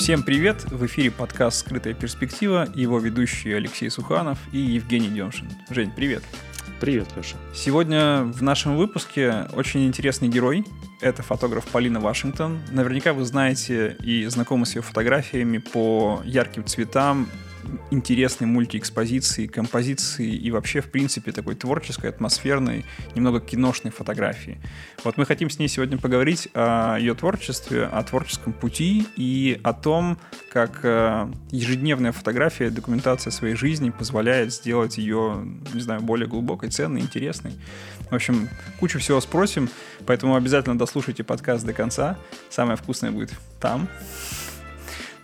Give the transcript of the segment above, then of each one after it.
Всем привет! В эфире подкаст «Скрытая перспектива», его ведущие Алексей Суханов и Евгений Демшин. Жень, привет! Привет, Леша. Сегодня в нашем выпуске очень интересный герой. Это фотограф Полина Вашингтон. Наверняка вы знаете и знакомы с ее фотографиями по ярким цветам интересной мультиэкспозиции, композиции и вообще, в принципе, такой творческой, атмосферной, немного киношной фотографии. Вот мы хотим с ней сегодня поговорить о ее творчестве, о творческом пути и о том, как э, ежедневная фотография, документация своей жизни позволяет сделать ее, не знаю, более глубокой, ценной, интересной. В общем, кучу всего спросим, поэтому обязательно дослушайте подкаст до конца. Самое вкусное будет там.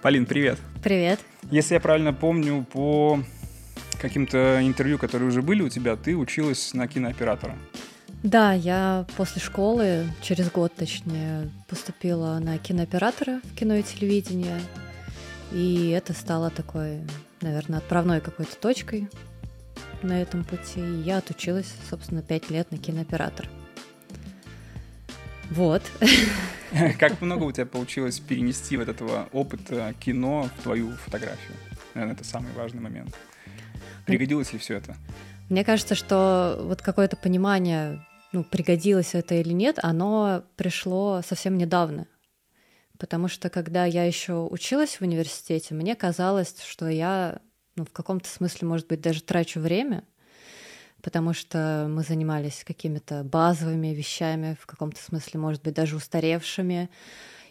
Полин, привет. Привет. Если я правильно помню, по каким-то интервью, которые уже были у тебя, ты училась на кинооператора. Да, я после школы, через год точнее, поступила на кинооператора в кино и телевидение. И это стало такой, наверное, отправной какой-то точкой на этом пути. И я отучилась, собственно, пять лет на кинооператора. Вот. Как много у тебя получилось перенести вот этого опыта кино в твою фотографию? Наверное, это самый важный момент. Пригодилось ли все это? Мне кажется, что вот какое-то понимание, ну, пригодилось это или нет, оно пришло совсем недавно. Потому что когда я еще училась в университете, мне казалось, что я ну, в каком-то смысле, может быть, даже трачу время — потому что мы занимались какими-то базовыми вещами, в каком-то смысле, может быть, даже устаревшими.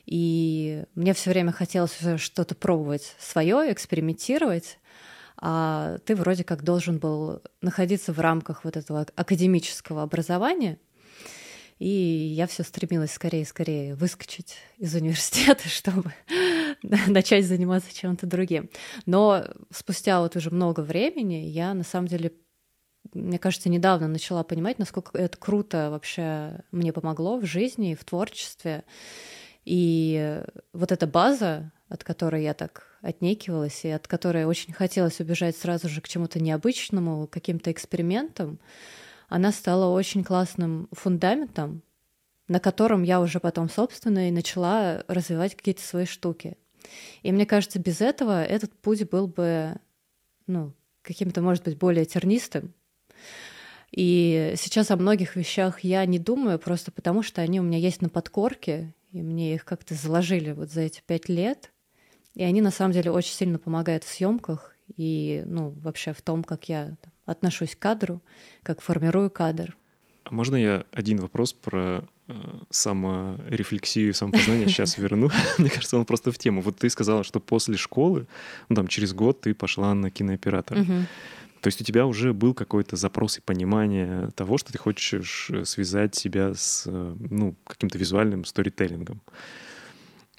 И мне все время хотелось что-то пробовать свое, экспериментировать, а ты вроде как должен был находиться в рамках вот этого академического образования. И я все стремилась скорее и скорее выскочить из университета, чтобы начать заниматься чем-то другим. Но спустя вот уже много времени я на самом деле мне кажется, недавно начала понимать, насколько это круто вообще мне помогло в жизни и в творчестве. И вот эта база, от которой я так отнекивалась, и от которой очень хотелось убежать сразу же к чему-то необычному, каким-то экспериментам, она стала очень классным фундаментом, на котором я уже потом, собственно, и начала развивать какие-то свои штуки. И мне кажется, без этого этот путь был бы, ну, каким-то, может быть, более тернистым, и сейчас о многих вещах я не думаю, просто потому что они у меня есть на подкорке, и мне их как-то заложили вот за эти пять лет. И они на самом деле очень сильно помогают в съемках и ну, вообще в том, как я отношусь к кадру, как формирую кадр. А можно я один вопрос про э, саморефлексию и самопознание сейчас верну? Мне кажется, он просто в тему. Вот ты сказала, что после школы, ну там через год ты пошла на кинооператора. То есть у тебя уже был какой-то запрос и понимание того, что ты хочешь э, связать себя с э, ну, каким-то визуальным сторителлингом.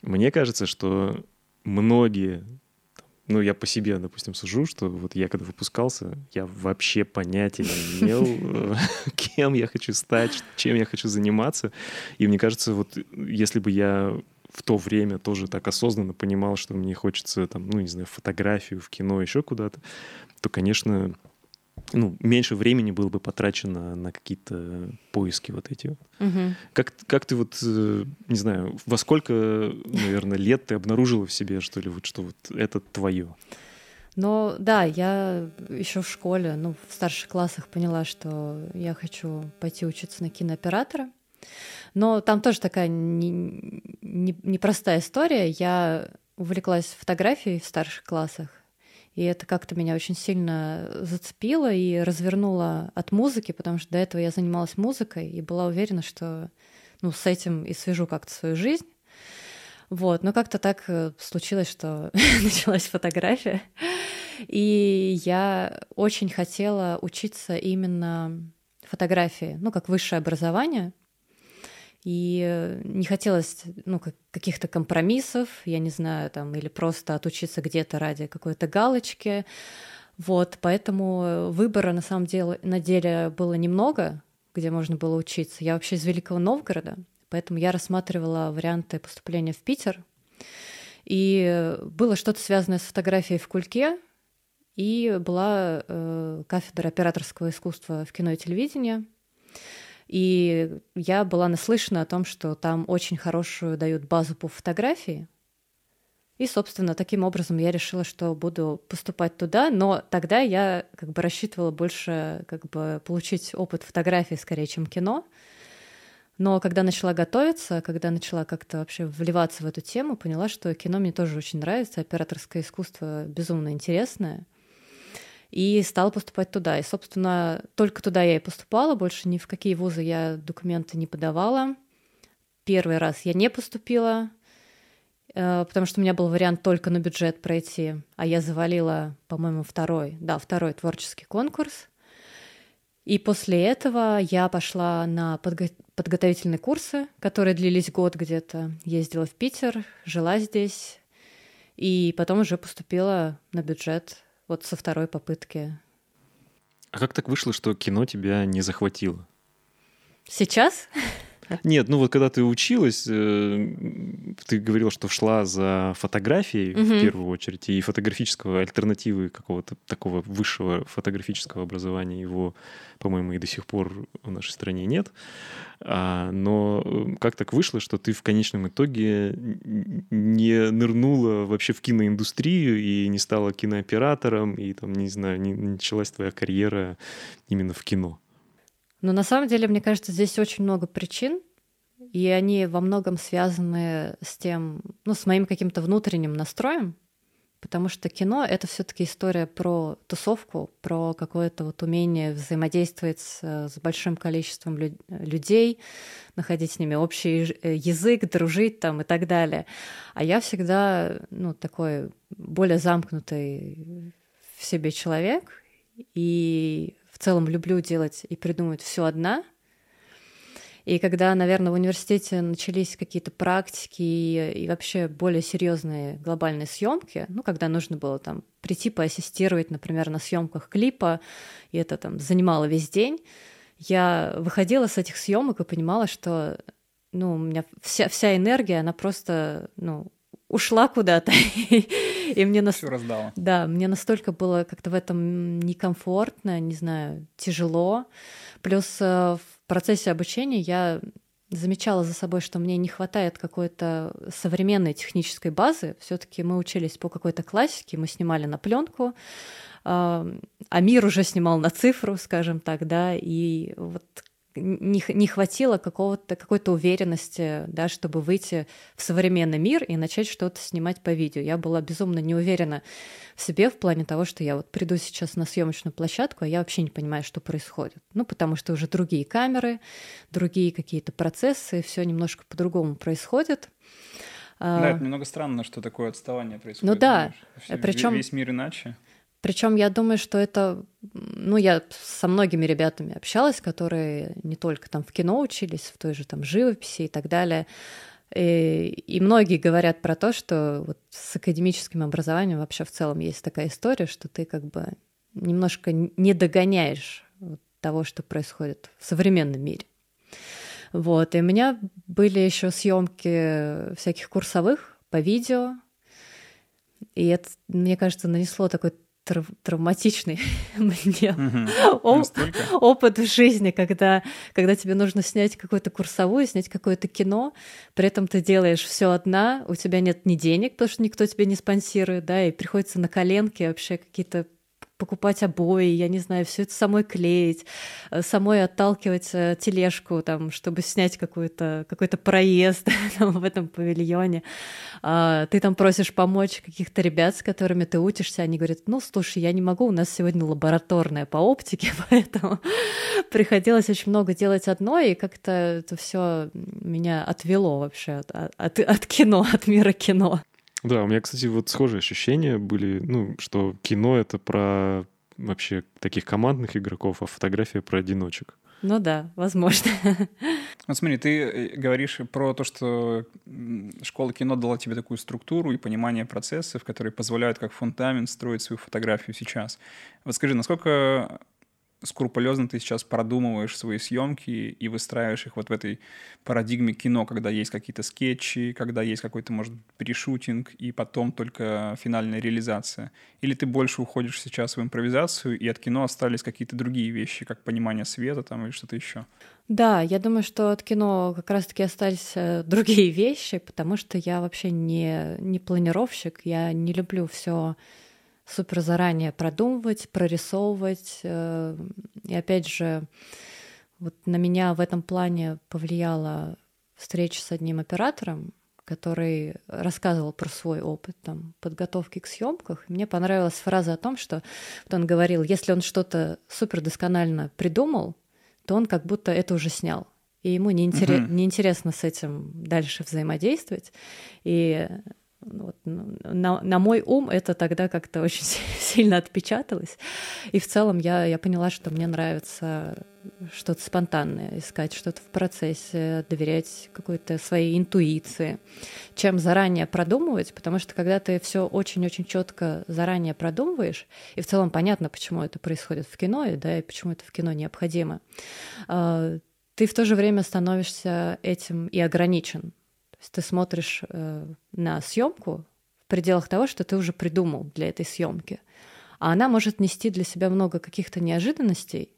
Мне кажется, что многие, ну, я по себе, допустим, сужу, что вот я когда выпускался, я вообще понятия не имел, э, кем я хочу стать, чем я хочу заниматься. И мне кажется, вот если бы я в то время тоже так осознанно понимал, что мне хочется там, ну, не знаю, фотографию, в кино, еще куда-то, то, конечно, ну, меньше времени было бы потрачено на какие-то поиски вот эти. Угу. Как, как ты вот, э, не знаю, во сколько, наверное, лет ты обнаружила в себе, что ли, вот, что вот это твое? Ну, да, я еще в школе, ну, в старших классах поняла, что я хочу пойти учиться на кинооператора. Но там тоже такая непростая не, не история. Я увлеклась фотографией в старших классах, и это как-то меня очень сильно зацепило и развернуло от музыки, потому что до этого я занималась музыкой и была уверена, что ну, с этим и свяжу как-то свою жизнь. Вот, но как-то так э, случилось, что началась фотография. И я очень хотела учиться именно фотографии, ну, как высшее образование — и не хотелось ну, каких-то компромиссов, я не знаю, там, или просто отучиться где-то ради какой-то галочки. Вот, поэтому выбора на самом деле, на деле было немного, где можно было учиться. Я вообще из Великого Новгорода, поэтому я рассматривала варианты поступления в Питер. И было что-то связанное с фотографией в Кульке, и была э, кафедра операторского искусства в кино и телевидении — и я была наслышана о том, что там очень хорошую дают базу по фотографии. И, собственно, таким образом я решила, что буду поступать туда, но тогда я как бы рассчитывала больше как бы получить опыт фотографии скорее, чем кино. Но когда начала готовиться, когда начала как-то вообще вливаться в эту тему, поняла, что кино мне тоже очень нравится, операторское искусство безумно интересное. И стала поступать туда. И, собственно, только туда я и поступала, больше ни в какие вузы я документы не подавала. Первый раз я не поступила, Э, потому что у меня был вариант только на бюджет пройти, а я завалила, по-моему, второй, да, второй творческий конкурс. И после этого я пошла на подго- подготовительные курсы, которые длились год где-то. Ездила в Питер, жила здесь, и потом уже поступила на бюджет вот со второй попытки. А как так вышло, что кино тебя не захватило? Сейчас? Нет, ну вот когда ты училась, э, ты говорила, что шла за фотографией угу. в первую очередь, и фотографического альтернативы какого-то такого высшего фотографического образования его, по-моему, и до сих пор в нашей стране нет. А, но э, как так вышло, что ты в конечном итоге не нырнула вообще в киноиндустрию и не стала кинооператором, и там, не знаю, не началась твоя карьера именно в кино? Но на самом деле, мне кажется, здесь очень много причин, и они во многом связаны с тем, ну, с моим каким-то внутренним настроем, потому что кино — это все таки история про тусовку, про какое-то вот умение взаимодействовать с, с большим количеством лю- людей, находить с ними общий э, язык, дружить там и так далее. А я всегда, ну, такой более замкнутый в себе человек, и в целом люблю делать и придумывать все одна. И когда, наверное, в университете начались какие-то практики и, и вообще более серьезные глобальные съемки, ну, когда нужно было там прийти поассистировать, например, на съемках клипа, и это там занимало весь день, я выходила с этих съемок и понимала, что ну, у меня вся, вся энергия, она просто ну, ушла куда-то. И мне нас... Все раздала. Да, мне настолько было как-то в этом некомфортно, не знаю, тяжело. Плюс э, в процессе обучения я замечала за собой, что мне не хватает какой-то современной технической базы. Все-таки мы учились по какой-то классике, мы снимали на пленку, а мир уже снимал на цифру, скажем так, да, и вот не, не хватило какого-то, какой-то уверенности, да, чтобы выйти в современный мир и начать что-то снимать по видео. Я была безумно не уверена в себе в плане того, что я вот приду сейчас на съемочную площадку, а я вообще не понимаю, что происходит. Ну, потому что уже другие камеры, другие какие-то процессы, все немножко по-другому происходит. Да, а, это немного странно, что такое отставание происходит. Ну да, причем весь мир иначе. Причем я думаю, что это, ну, я со многими ребятами общалась, которые не только там в кино учились, в той же там живописи и так далее. И, и многие говорят про то, что вот с академическим образованием вообще в целом есть такая история, что ты как бы немножко не догоняешь того, что происходит в современном мире. Вот. И у меня были еще съемки всяких курсовых по видео. И это, мне кажется, нанесло такой трав травматичный мне оп опыт в жизни, когда, когда тебе нужно снять какую-то курсовую, снять какое-то кино, при этом ты делаешь все одна, у тебя нет ни денег, потому что никто тебе не спонсирует, да, и приходится на коленке вообще какие-то покупать обои, я не знаю, все это самой клеить, э, самой отталкивать э, тележку, там, чтобы снять какой-то какой проезд там, в этом павильоне. А, ты там просишь помочь каких-то ребят, с которыми ты учишься, они говорят, ну, слушай, я не могу, у нас сегодня лабораторная по оптике, поэтому приходилось очень много делать одной, и как-то это все меня отвело вообще от, от, от кино, от мира кино. Да, у меня, кстати, вот схожие ощущения были, ну, что кино — это про вообще таких командных игроков, а фотография про одиночек. Ну да, возможно. Вот смотри, ты э, говоришь про то, что школа кино дала тебе такую структуру и понимание процессов, которые позволяют как фундамент строить свою фотографию сейчас. Вот скажи, насколько скрупулезно ты сейчас продумываешь свои съемки и выстраиваешь их вот в этой парадигме кино, когда есть какие-то скетчи, когда есть какой-то, может, перешутинг, и потом только финальная реализация? Или ты больше уходишь сейчас в импровизацию, и от кино остались какие-то другие вещи, как понимание света там или что-то еще? Да, я думаю, что от кино как раз-таки остались э, другие вещи, потому что я вообще не, не планировщик, я не люблю все супер заранее продумывать, прорисовывать. Э, и опять же, вот на меня в этом плане повлияла встреча с одним оператором, который рассказывал про свой опыт там, подготовки к съемках. Мне понравилась фраза о том, что вот он говорил, если он что-то супер досконально придумал, то он как будто это уже снял. И ему неинтерес, uh-huh. неинтересно с этим дальше взаимодействовать. И вот, на, на мой ум это тогда как-то очень сильно отпечаталось. И в целом я, я поняла, что мне нравится что-то спонтанное, искать что-то в процессе, доверять какой-то своей интуиции, чем заранее продумывать, потому что когда ты все очень-очень четко заранее продумываешь, и в целом понятно, почему это происходит в кино, и, да, и почему это в кино необходимо, а, ты в то же время становишься этим и ограничен то ты смотришь э, на съемку в пределах того, что ты уже придумал для этой съемки. А она может нести для себя много каких-то неожиданностей,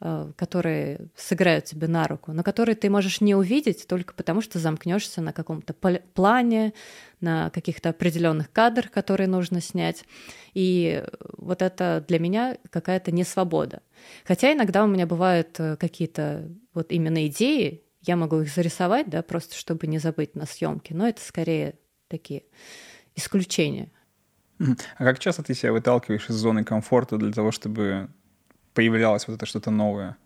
э, которые сыграют тебе на руку, но которые ты можешь не увидеть только потому, что замкнешься на каком-то плане, на каких-то определенных кадрах, которые нужно снять. И вот это для меня какая-то несвобода. Хотя иногда у меня бывают э, какие-то вот именно идеи, я могу их зарисовать, да, просто чтобы не забыть на съемке, но это скорее такие исключения. А как часто ты себя выталкиваешь из зоны комфорта для того, чтобы появлялось вот это что-то новое?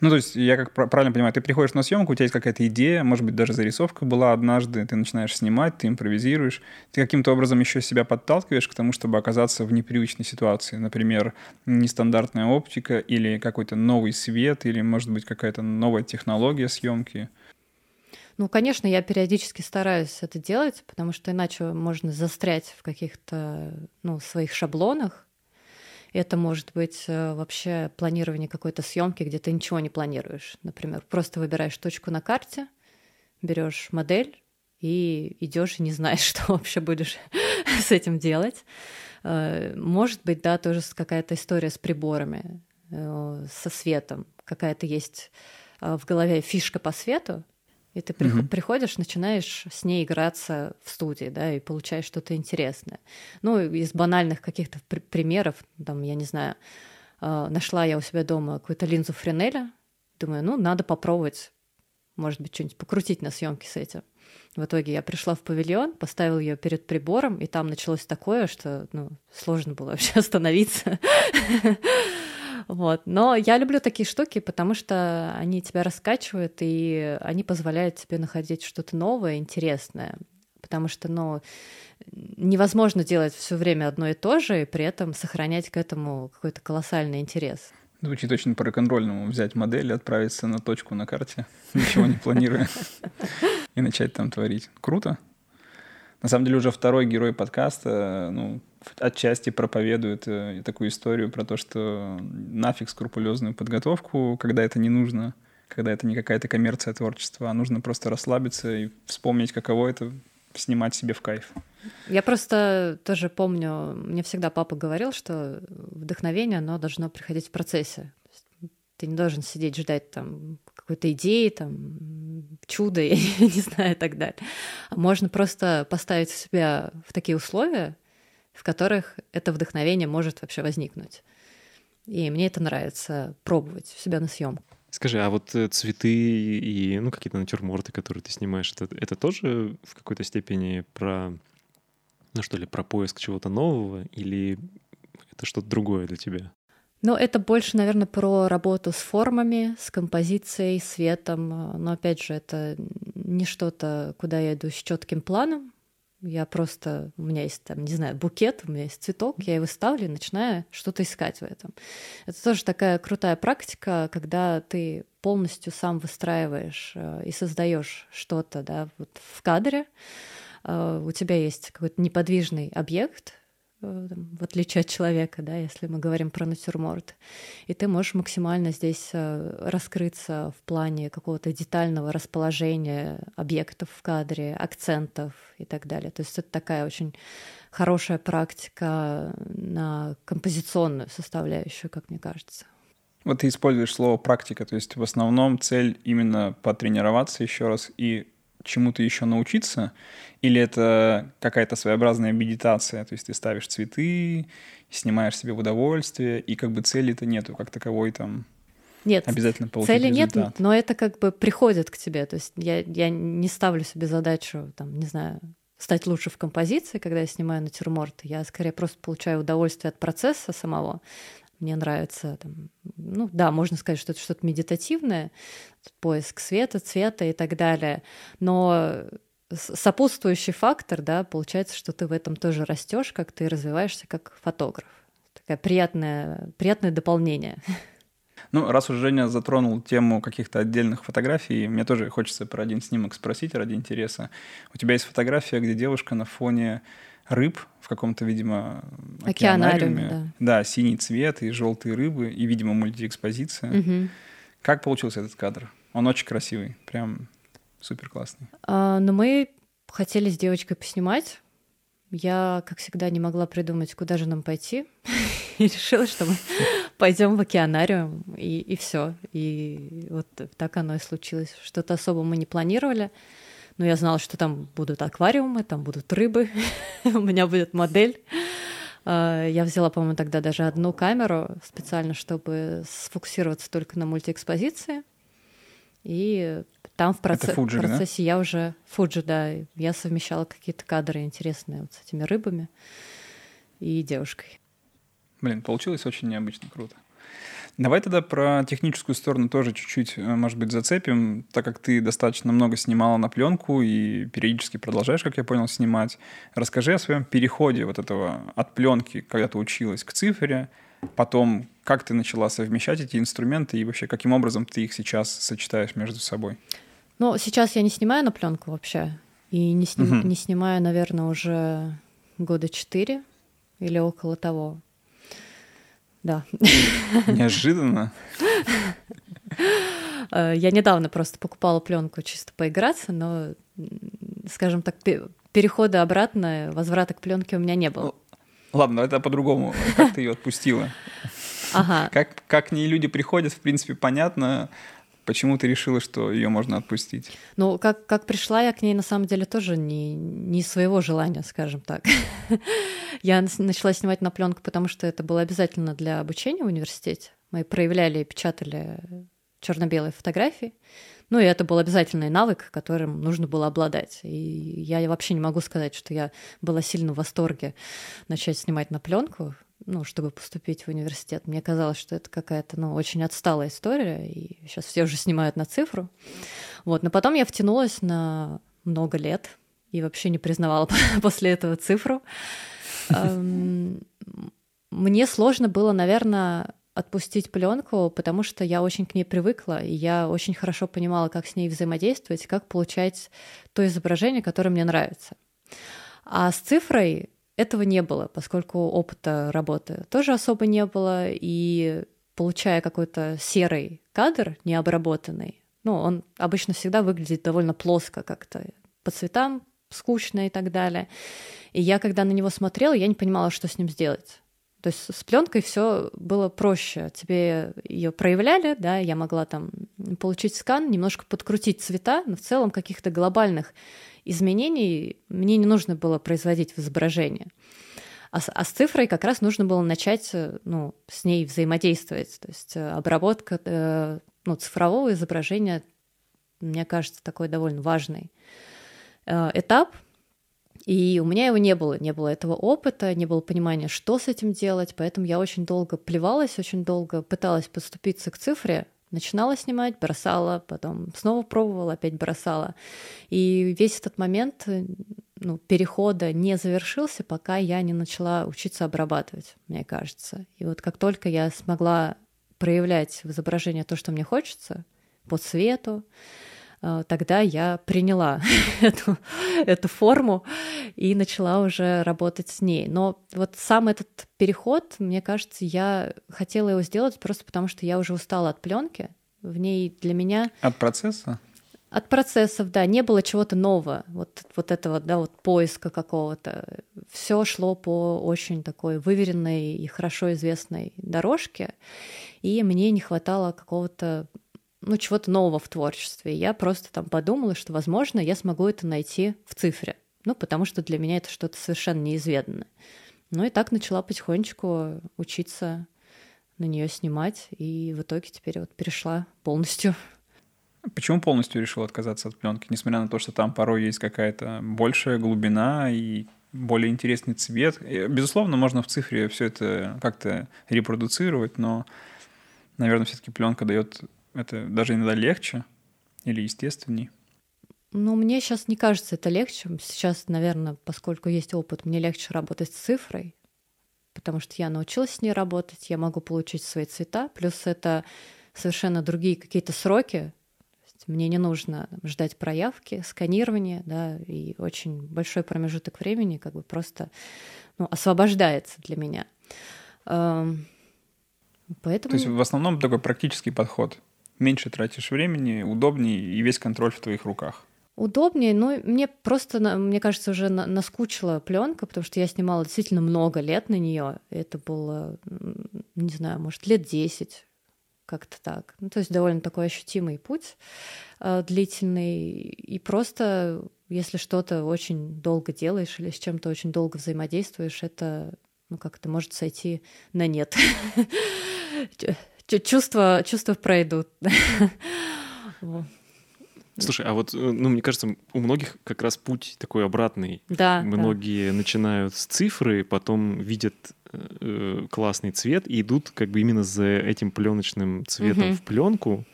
Ну, то есть, я как правильно понимаю, ты приходишь на съемку, у тебя есть какая-то идея, может быть, даже зарисовка была однажды, ты начинаешь снимать, ты импровизируешь, ты каким-то образом еще себя подталкиваешь к тому, чтобы оказаться в непривычной ситуации. Например, нестандартная оптика или какой-то новый свет, или, может быть, какая-то новая технология съемки. Ну, конечно, я периодически стараюсь это делать, потому что иначе можно застрять в каких-то ну, своих шаблонах, это может быть э, вообще планирование какой-то съемки, где ты ничего не планируешь. Например, просто выбираешь точку на карте, берешь модель и идешь и не знаешь, что вообще будешь с этим делать. Э, может быть, да, тоже какая-то история с приборами, э, со светом. Какая-то есть в голове фишка по свету, и ты угу. приходишь, начинаешь с ней играться в студии, да, и получаешь что-то интересное. Ну, из банальных каких-то пр- примеров, там, я не знаю, э, нашла я у себя дома какую-то линзу Френеля, думаю, ну, надо попробовать, может быть, что-нибудь покрутить на съемке с этим. В итоге я пришла в павильон, поставила ее перед прибором, и там началось такое, что ну, сложно было вообще остановиться. Вот. Но я люблю такие штуки, потому что они тебя раскачивают, и они позволяют тебе находить что-то новое, интересное. Потому что, ну, невозможно делать все время одно и то же, и при этом сохранять к этому какой-то колоссальный интерес. Звучит очень по-рок-н-ролльному взять модель, отправиться на точку на карте, ничего не планируя, и начать там творить. Круто. На самом деле уже второй герой подкаста, ну, отчасти проповедует э, такую историю про то, что нафиг скрупулезную подготовку, когда это не нужно, когда это не какая-то коммерция творчества, а нужно просто расслабиться и вспомнить, каково это снимать себе в кайф. Я просто тоже помню, мне всегда папа говорил, что вдохновение, оно должно приходить в процессе. Ты не должен сидеть ждать там какой-то идеи, там чуда, я не знаю, и так далее. Можно просто поставить себя в такие условия, в которых это вдохновение может вообще возникнуть. И мне это нравится пробовать у себя на съемку. Скажи, а вот э, цветы и ну, какие-то натюрморты, которые ты снимаешь, это, это тоже в какой-то степени про, ну что ли, про поиск чего-то нового или это что-то другое для тебя? Ну, это больше, наверное, про работу с формами, с композицией, светом. Но опять же, это не что-то, куда я иду с четким планом. Я просто, у меня есть там, не знаю, букет, у меня есть цветок, я его ставлю и начинаю что-то искать в этом. Это тоже такая крутая практика, когда ты полностью сам выстраиваешь э, и создаешь что-то, да, вот в кадре. Э, у тебя есть какой-то неподвижный объект, э, в отличие от человека, да, если мы говорим про натюрморт. И ты можешь максимально здесь э, раскрыться в плане какого-то детального расположения объектов в кадре, акцентов и так далее. То есть это такая очень хорошая практика на композиционную составляющую, как мне кажется. Вот ты используешь слово практика, то есть в основном цель именно потренироваться еще раз и чему-то еще научиться, или это какая-то своеобразная медитация, то есть ты ставишь цветы, снимаешь себе в удовольствие, и как бы цели-то нету, как таковой там нет, обязательно получить цели результат. нет, но это как бы приходит к тебе. То есть я, я не ставлю себе задачу, там, не знаю, стать лучше в композиции, когда я снимаю натюрморт. Я скорее просто получаю удовольствие от процесса самого. Мне нравится, там, ну да, можно сказать, что это что-то медитативное, поиск света, цвета и так далее. Но сопутствующий фактор, да, получается, что ты в этом тоже растешь, как ты развиваешься как фотограф. Такое приятное, приятное дополнение. Ну, раз уж Женя затронул тему каких-то отдельных фотографий, мне тоже хочется про один снимок спросить ради интереса. У тебя есть фотография, где девушка на фоне рыб в каком-то, видимо, океанариуме. океанариуме да. да, синий цвет и желтые рыбы, и, видимо, мультиэкспозиция. Угу. Как получился этот кадр? Он очень красивый, прям супер классный. А, но ну, мы хотели с девочкой поснимать. Я, как всегда, не могла придумать, куда же нам пойти. и решила, что мы пойдем в океанариум, и, и все. И вот так оно и случилось. Что-то особо мы не планировали. Но я знала, что там будут аквариумы, там будут рыбы, у меня будет модель. А, я взяла, по-моему, тогда даже одну камеру специально, чтобы сфокусироваться только на мультиэкспозиции. И там в, проце- в процессе да? я уже... Фуджи, да. Я совмещала какие-то кадры интересные вот с этими рыбами и девушкой. Блин, получилось очень необычно, круто. Давай тогда про техническую сторону тоже чуть-чуть, э, может быть, зацепим, так как ты достаточно много снимала на пленку и периодически продолжаешь, как я понял, снимать. Расскажи о своем переходе вот этого от пленки, когда ты училась, к цифре, потом как ты начала совмещать эти инструменты и вообще каким образом ты их сейчас сочетаешь между собой? Ну, сейчас я не снимаю на пленку вообще. И не, сни... угу. не снимаю, наверное, уже года четыре или около того. Да. Неожиданно. Э, я недавно просто покупала пленку чисто поиграться, но, скажем так, перехода обратно, возврата к пленке у меня не было. Ладно, это по-другому. Как ты ее отпустила? Ага. Как, как не люди приходят, в принципе, понятно. Почему ты решила, что ее можно отпустить? Ну, как, как пришла я к ней, на самом деле, тоже не, не своего желания, скажем так. я начала снимать на пленку, потому что это было обязательно для обучения в университете. Мы проявляли и печатали черно-белые фотографии. Ну, и это был обязательный навык, которым нужно было обладать. И я вообще не могу сказать, что я была сильно в восторге начать снимать на пленку ну, чтобы поступить в университет. Мне казалось, что это какая-то, ну, очень отсталая история, и сейчас все уже снимают на цифру. Вот, но потом я втянулась на много лет и вообще не признавала после этого цифру. Мне сложно было, наверное, отпустить пленку, потому что я очень к ней привыкла, и я очень хорошо понимала, как с ней взаимодействовать, как получать то изображение, которое мне нравится. А с цифрой этого не было, поскольку опыта работы тоже особо не было, и получая какой-то серый кадр, необработанный, ну, он обычно всегда выглядит довольно плоско как-то, по цветам скучно и так далее. И я, когда на него смотрела, я не понимала, что с ним сделать. То есть с пленкой все было проще. Тебе ее проявляли, да, я могла там получить скан, немножко подкрутить цвета, но в целом каких-то глобальных изменений мне не нужно было производить в изображении. А с, а с цифрой как раз нужно было начать э, ну, с ней взаимодействовать. То есть э, обработка э, ну, цифрового изображения, мне кажется, такой довольно важный этап. И у меня его не было, не было этого опыта, не было понимания, что с этим делать, поэтому я очень долго плевалась, очень долго пыталась подступиться к цифре, Начинала снимать, бросала, потом снова пробовала, опять бросала. И весь этот момент ну, перехода не завершился, пока я не начала учиться обрабатывать, мне кажется. И вот как только я смогла проявлять в изображении то, что мне хочется, по цвету, э, тогда я приняла эту, эту форму и начала уже работать с ней. Но вот сам этот переход, мне кажется, я хотела его сделать просто потому, что я уже устала от пленки. В ней для меня... От процесса? От процессов, да, не было чего-то нового, вот, вот этого, да, вот поиска какого-то. Все шло по очень такой выверенной и хорошо известной дорожке, и мне не хватало какого-то ну, чего-то нового в творчестве. Я просто там подумала, что, возможно, я смогу это найти в цифре. Ну, потому что для меня это что-то совершенно неизведанное. Ну и так начала потихонечку учиться на нее снимать, и в итоге теперь вот перешла полностью. Почему полностью решил отказаться от пленки, несмотря на то, что там порой есть какая-то большая глубина и более интересный цвет? Безусловно, можно в цифре все это как-то репродуцировать, но, наверное, все-таки пленка дает это даже иногда легче или естественней. Ну, мне сейчас не кажется это легче. Сейчас, наверное, поскольку есть опыт, мне легче работать с цифрой, потому что я научилась с ней работать, я могу получить свои цвета, плюс это совершенно другие какие-то сроки. Мне не нужно ждать проявки, сканирования, да, и очень большой промежуток времени как бы просто ну, освобождается для меня. Эм, поэтому... То есть в основном такой практический подход меньше тратишь времени, удобнее и весь контроль в твоих руках. Удобнее, но мне просто, мне кажется, уже наскучила пленка, потому что я снимала действительно много лет на нее. Это было, не знаю, может, лет 10, как-то так. Ну, то есть довольно такой ощутимый путь э, длительный. И просто, если что-то очень долго делаешь или с чем-то очень долго взаимодействуешь, это ну, как-то может сойти на нет. чувства, чувства пройдут. Слушай, а вот, э, ну, мне кажется, у многих как раз путь такой обратный. Да. Многие да. начинают с цифры, потом видят э, классный цвет и идут как бы именно за этим пленочным цветом угу. в пленку.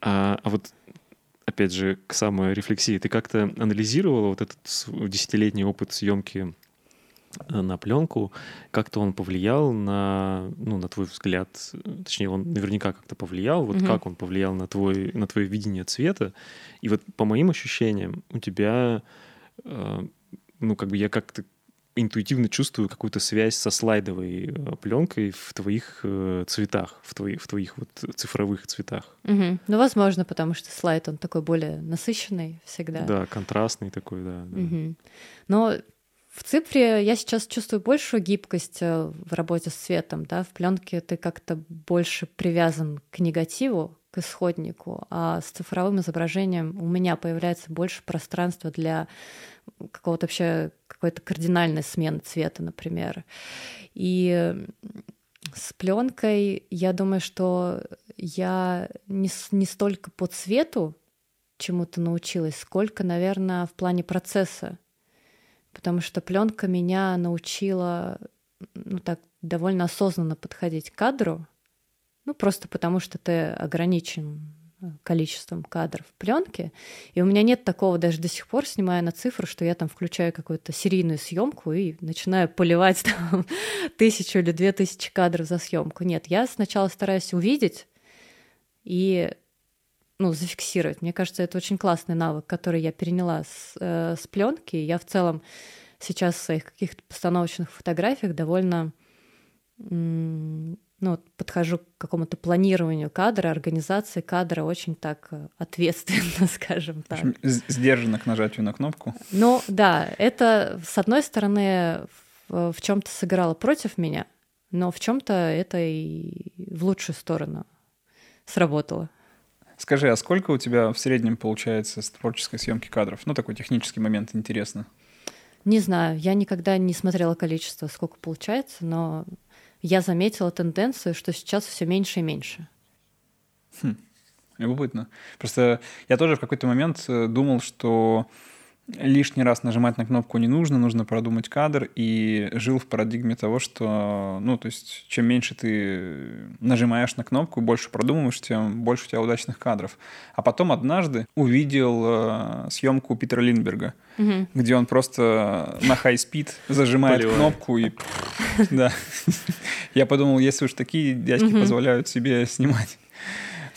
А, а вот опять же, к самой рефлексии, ты как-то анализировала вот этот десятилетний опыт съемки на пленку, как-то он повлиял на, ну, на твой взгляд, точнее, он наверняка как-то повлиял, вот mm-hmm. как он повлиял на, твой, на твое видение цвета. И вот по моим ощущениям у тебя, э, ну, как бы я как-то интуитивно чувствую какую-то связь со слайдовой э, пленкой в твоих э, цветах, в твоих, в твоих вот цифровых цветах. Угу. Ну, возможно, потому что слайд, он такой более насыщенный всегда. Да, контрастный такой, да. да. Угу. Но в цифре я сейчас чувствую большую гибкость э, в работе с цветом, да, в пленке ты как-то больше привязан к негативу, к исходнику, а с цифровым изображением у меня появляется больше пространства для какого-то вообще какой-то кардинальной смены цвета, например. И с пленкой я думаю, что я не, не столько по цвету чему-то научилась, сколько, наверное, в плане процесса потому что пленка меня научила ну, так довольно осознанно подходить к кадру, ну просто потому что ты ограничен э, количеством кадров в пленке. И у меня нет такого даже до сих пор, снимая на цифру, что я там включаю какую-то серийную съемку и начинаю поливать там тысячу или две тысячи кадров за съемку. Нет, я сначала стараюсь увидеть и ну, зафиксировать. Мне кажется, это очень классный навык, который я переняла с, э, с пленки. Я в целом сейчас в своих каких-то постановочных фотографиях довольно ну, подхожу к какому-то планированию кадра, организации кадра очень так э, ответственно, скажем так. Сдержанно к нажатию на кнопку. Ну да, это с одной стороны в, в чем-то сыграло против меня, но в чем-то это и в лучшую сторону сработало. Скажи, а сколько у тебя в среднем получается с творческой съемки кадров? Ну, такой технический момент, интересно. Не знаю, я никогда не смотрела количество, сколько получается, но я заметила тенденцию, что сейчас все меньше и меньше. Хм, любопытно. Просто я тоже в какой-то момент э, думал, что лишний раз нажимать на кнопку не нужно, нужно продумать кадр, и жил в парадигме того, что, ну, то есть, чем меньше ты нажимаешь на кнопку, больше продумываешь, тем больше у тебя удачных кадров. А потом однажды увидел э, съемку Питера Линдберга, угу. где он просто на high-speed зажимает Поливает. кнопку и... Да. Я подумал, если уж такие дядьки позволяют себе снимать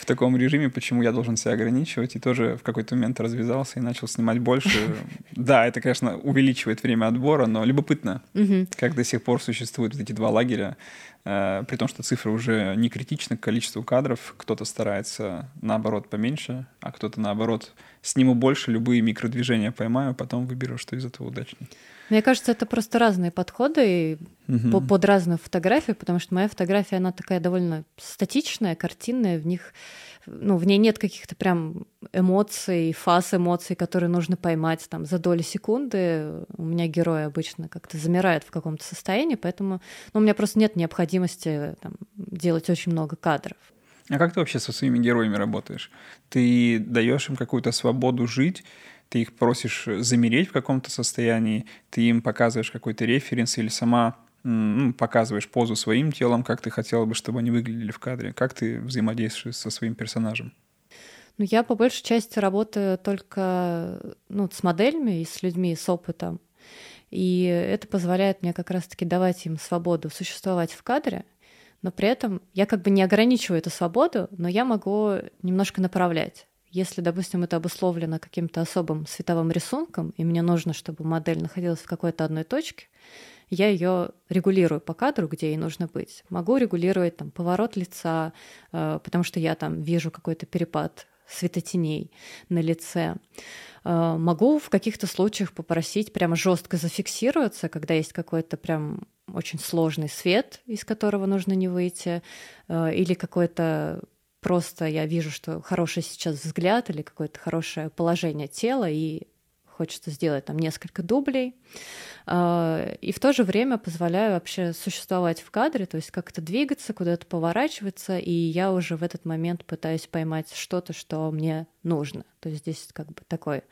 в таком режиме, почему я должен себя ограничивать, и тоже в какой-то момент развязался и начал снимать больше. Да, это, конечно, увеличивает время отбора, но любопытно, как до сих пор существуют эти два лагеря, э, при том, что цифры уже не критичны к количеству кадров, кто-то старается наоборот поменьше, а кто-то наоборот сниму больше, любые микродвижения поймаю, потом выберу, что из этого удачнее. Мне кажется, это просто разные подходы угу. под разную фотографию, потому что моя фотография, она такая довольно статичная, картинная, в них ну, в ней нет каких-то прям эмоций, фаз эмоций, которые нужно поймать там за доли секунды. У меня герой обычно как-то замирает в каком-то состоянии, поэтому ну, у меня просто нет необходимости там, делать очень много кадров. А как ты вообще со своими героями работаешь? Ты даешь им какую-то свободу жить, ты их просишь замереть в каком-то состоянии, ты им показываешь какой-то референс или сама ну, показываешь позу своим телом, как ты хотела бы, чтобы они выглядели в кадре, как ты взаимодействуешь со своим персонажем? Ну, я по большей части работаю только ну, с моделями и с людьми с опытом. И это позволяет мне как раз-таки давать им свободу существовать в кадре, но при этом я как бы не ограничиваю эту свободу, но я могу немножко направлять. Если, допустим, это обусловлено каким-то особым световым рисунком, и мне нужно, чтобы модель находилась в какой-то одной точке, я ее регулирую по кадру, где ей нужно быть. Могу регулировать там поворот лица, э, потому что я там вижу какой-то перепад светотеней на лице. Э, могу в каких-то случаях попросить прямо жестко зафиксироваться, когда есть какой-то прям очень сложный свет, из которого нужно не выйти, э, или какой-то просто я вижу, что хороший сейчас взгляд или какое-то хорошее положение тела, и хочется сделать там несколько дублей. Э, и в то же время позволяю вообще существовать в кадре, то есть как-то двигаться, куда-то поворачиваться, и я уже в этот момент пытаюсь поймать что-то, что мне нужно. То есть здесь как бы такой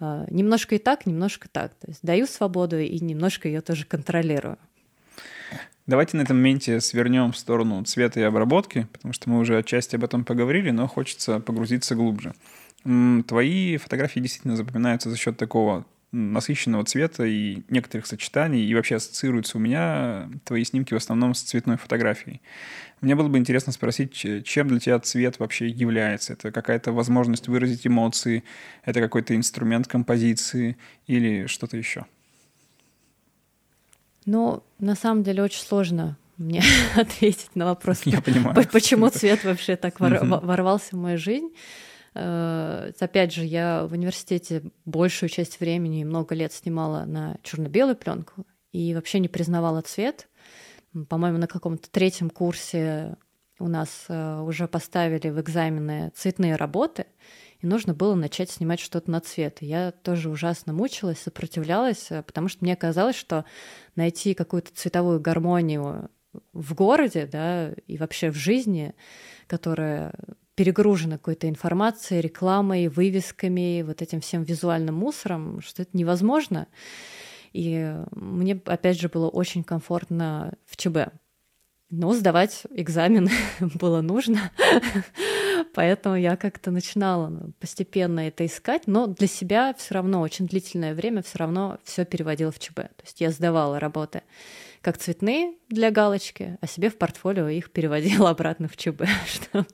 немножко и так, немножко так. То есть даю свободу и немножко ее тоже контролирую. Давайте на этом моменте свернем в сторону цвета и обработки, потому что мы уже отчасти об этом поговорили, но хочется погрузиться глубже. Твои фотографии действительно запоминаются за счет такого насыщенного цвета и некоторых сочетаний, и вообще ассоциируются у меня твои снимки в основном с цветной фотографией. Мне было бы интересно спросить, чем для тебя цвет вообще является? Это какая-то возможность выразить эмоции, это какой-то инструмент композиции или что-то еще? Ну, на самом деле очень сложно мне ответить на вопрос, Я понимаю. почему цвет вообще так ворвался в мою жизнь. Э, опять же, я в университете большую часть времени, много лет снимала на черно-белую пленку и вообще не признавала цвет. По-моему, на каком-то третьем курсе у нас э, уже поставили в экзамены цветные работы, и нужно было начать снимать что-то на цвет. Я тоже ужасно мучилась, сопротивлялась, э, потому что мне казалось, что найти какую-то цветовую гармонию в городе, да, и вообще в жизни, которая перегружена какой-то информацией, рекламой, вывесками, вот этим всем визуальным мусором, что это невозможно. И мне, опять же, было очень комфортно в ЧБ. Но сдавать экзамен было нужно, поэтому я как-то начинала ну, постепенно это искать, но для себя все равно очень длительное время все равно все переводила в ЧБ. То есть я сдавала работы как цветные для галочки, а себе в портфолио их переводила обратно в ЧБ, чтобы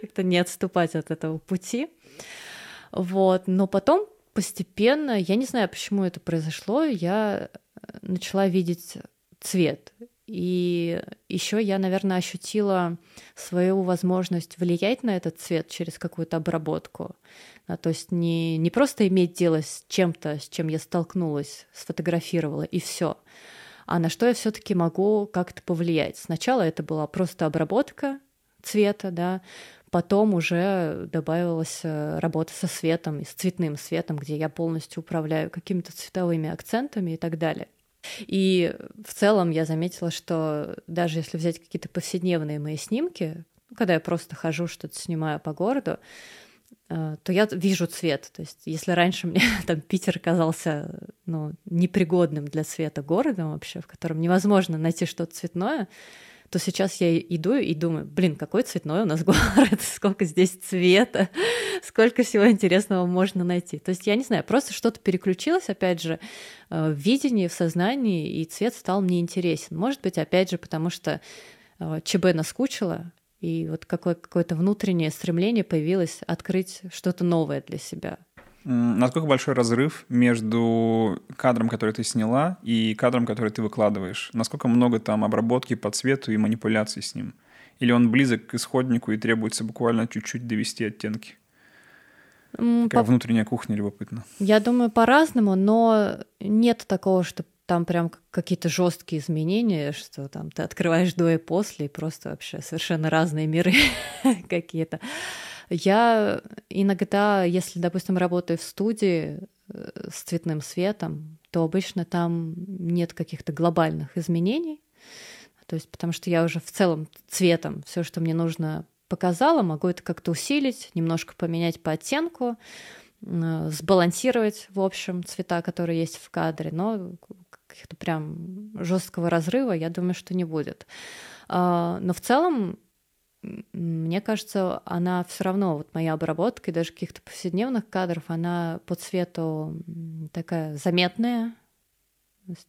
как-то не отступать от этого пути. Вот. Но потом постепенно, я не знаю, почему это произошло, я начала видеть цвет и еще я, наверное, ощутила свою возможность влиять на этот цвет через какую-то обработку. А, то есть не, не просто иметь дело с чем-то, с чем я столкнулась, сфотографировала, и все, а на что я все-таки могу как-то повлиять. Сначала это была просто обработка цвета, да, потом уже добавилась э, работа со светом и с цветным светом, где я полностью управляю какими-то цветовыми акцентами и так далее. И в целом я заметила, что даже если взять какие-то повседневные мои снимки, когда я просто хожу, что-то снимаю по городу, э, то я вижу цвет. То есть, если раньше мне там Питер казался ну, непригодным для цвета городом вообще, в котором невозможно найти что-то цветное, то сейчас я иду и думаю, блин, какой цветной у нас город, сколько здесь цвета, сколько всего интересного можно найти. То есть я не знаю, просто что-то переключилось, опять же, э, в видении, в сознании, и цвет стал мне интересен. Может быть, опять же, потому что э, ЧБ наскучило, И вот какое- какое-то внутреннее стремление появилось открыть что-то новое для себя. Насколько большой разрыв между кадром, который ты сняла, и кадром, который ты выкладываешь? Насколько много там обработки по цвету и манипуляций с ним? Или он близок к исходнику и требуется буквально чуть-чуть довести оттенки? Как По- внутренняя кухня любопытно. Я думаю, по-разному, но нет такого, что там прям какие-то жесткие изменения, что там ты открываешь до и после, и просто вообще совершенно разные миры какие-то. Я иногда, если, допустим, работаю в студии э, с цветным светом, то обычно там нет каких-то глобальных изменений. То есть, потому что я уже в целом цветом все, что мне нужно, показала, могу это как-то усилить, немножко поменять по оттенку, э, сбалансировать, в общем, цвета, которые есть в кадре, но каких-то прям жесткого разрыва, я думаю, что не будет. А, Но в целом, мне кажется, она все равно, вот моя обработка и даже каких-то повседневных кадров, она по цвету такая заметная.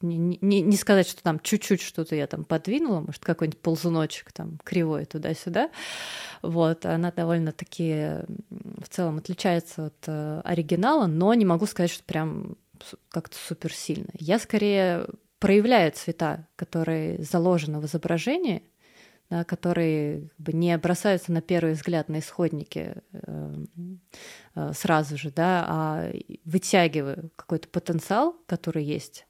Не, не- не сказать, что там чуть-чуть что-то я там подвинула, может, какой-нибудь ползуночек там кривой туда-сюда. Вот, она довольно-таки в целом отличается от э, оригинала, но не могу сказать, что прям как-то супер сильно. Я скорее проявляю цвета, которые заложены в изображении, да, которые как бы не бросаются на первый взгляд на исходники э, э, сразу же, да, а вытягиваю какой-то потенциал, который есть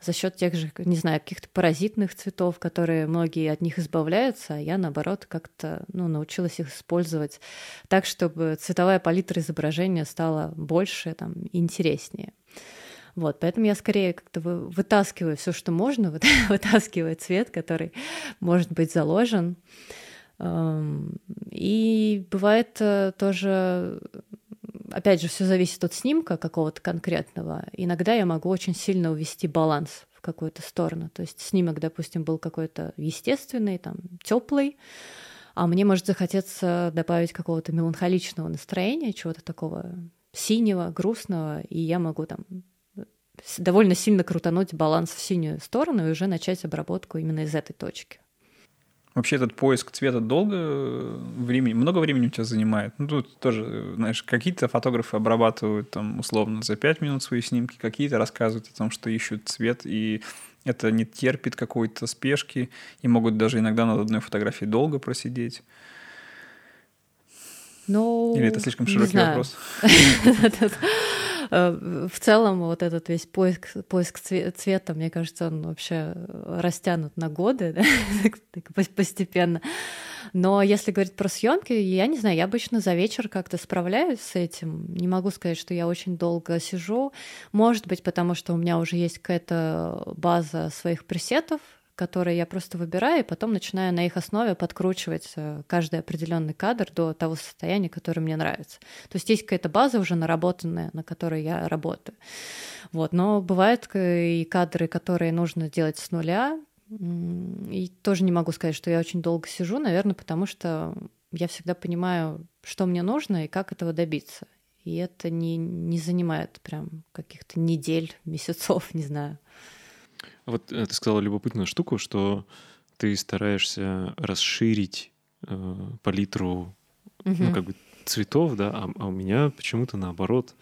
за счет тех же, не знаю, каких-то паразитных цветов, которые многие от них избавляются, а я, наоборот, как-то ну, научилась их использовать так, чтобы цветовая палитра изображения стала больше там, интереснее. Вот, поэтому я скорее как-то вы- вытаскиваю все, что можно, вытаскиваю цвет, который может быть заложен. Эм, И бывает э, тоже, опять же, все зависит от снимка какого-то конкретного. Иногда я могу очень сильно увести баланс в какую-то сторону. То есть снимок, допустим, был какой-то естественный, там, теплый, а мне может захотеться добавить какого-то меланхоличного настроения, чего-то такого синего, грустного, и я могу там довольно сильно крутануть баланс в синюю сторону и уже начать обработку именно из этой точки. Вообще этот поиск цвета долго э, времени, много времени у тебя занимает? Ну, тут тоже, э, знаешь, какие-то фотографы обрабатывают там условно за 5 минут свои снимки, какие-то рассказывают о том, что ищут цвет, и это не терпит какой-то спешки, и могут даже иногда над одной фотографией долго просидеть. Ну, Или это слишком широкий вопрос? Э, В целом вот этот весь поиск, поиск цве- цвета, мне кажется, он вообще растянут на годы, да, постепенно. Но если говорить про съемки, я не знаю, я обычно за вечер как-то справляюсь с этим. Не могу сказать, что я очень долго сижу. Может быть, потому что у меня уже есть какая-то база своих пресетов, которые я просто выбираю, и потом начинаю на их основе подкручивать э, каждый определенный кадр до того состояния, которое мне нравится. То есть есть какая-то база уже наработанная, на которой я работаю. Вот. Но бывают и кадры, которые нужно делать с нуля, и тоже не могу сказать, что я очень долго сижу, наверное, потому что я всегда понимаю, что мне нужно и как этого добиться. И это не, не занимает прям каких-то недель, месяцев, не знаю. Вот э, ты сказала любопытную штуку, что ты стараешься расширить э, палитру ну, Мгм. как бы цветов, да, а, а у меня почему-то наоборот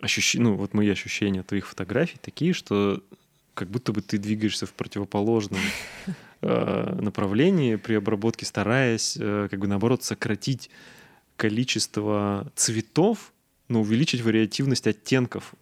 ощущ... ну, вот мои ощущения от твоих фотографий такие, что как будто бы ты двигаешься в противоположном э, направлении при обработке, стараясь, э, как бы наоборот, сократить количество цветов, но увеличить вариативность оттенков.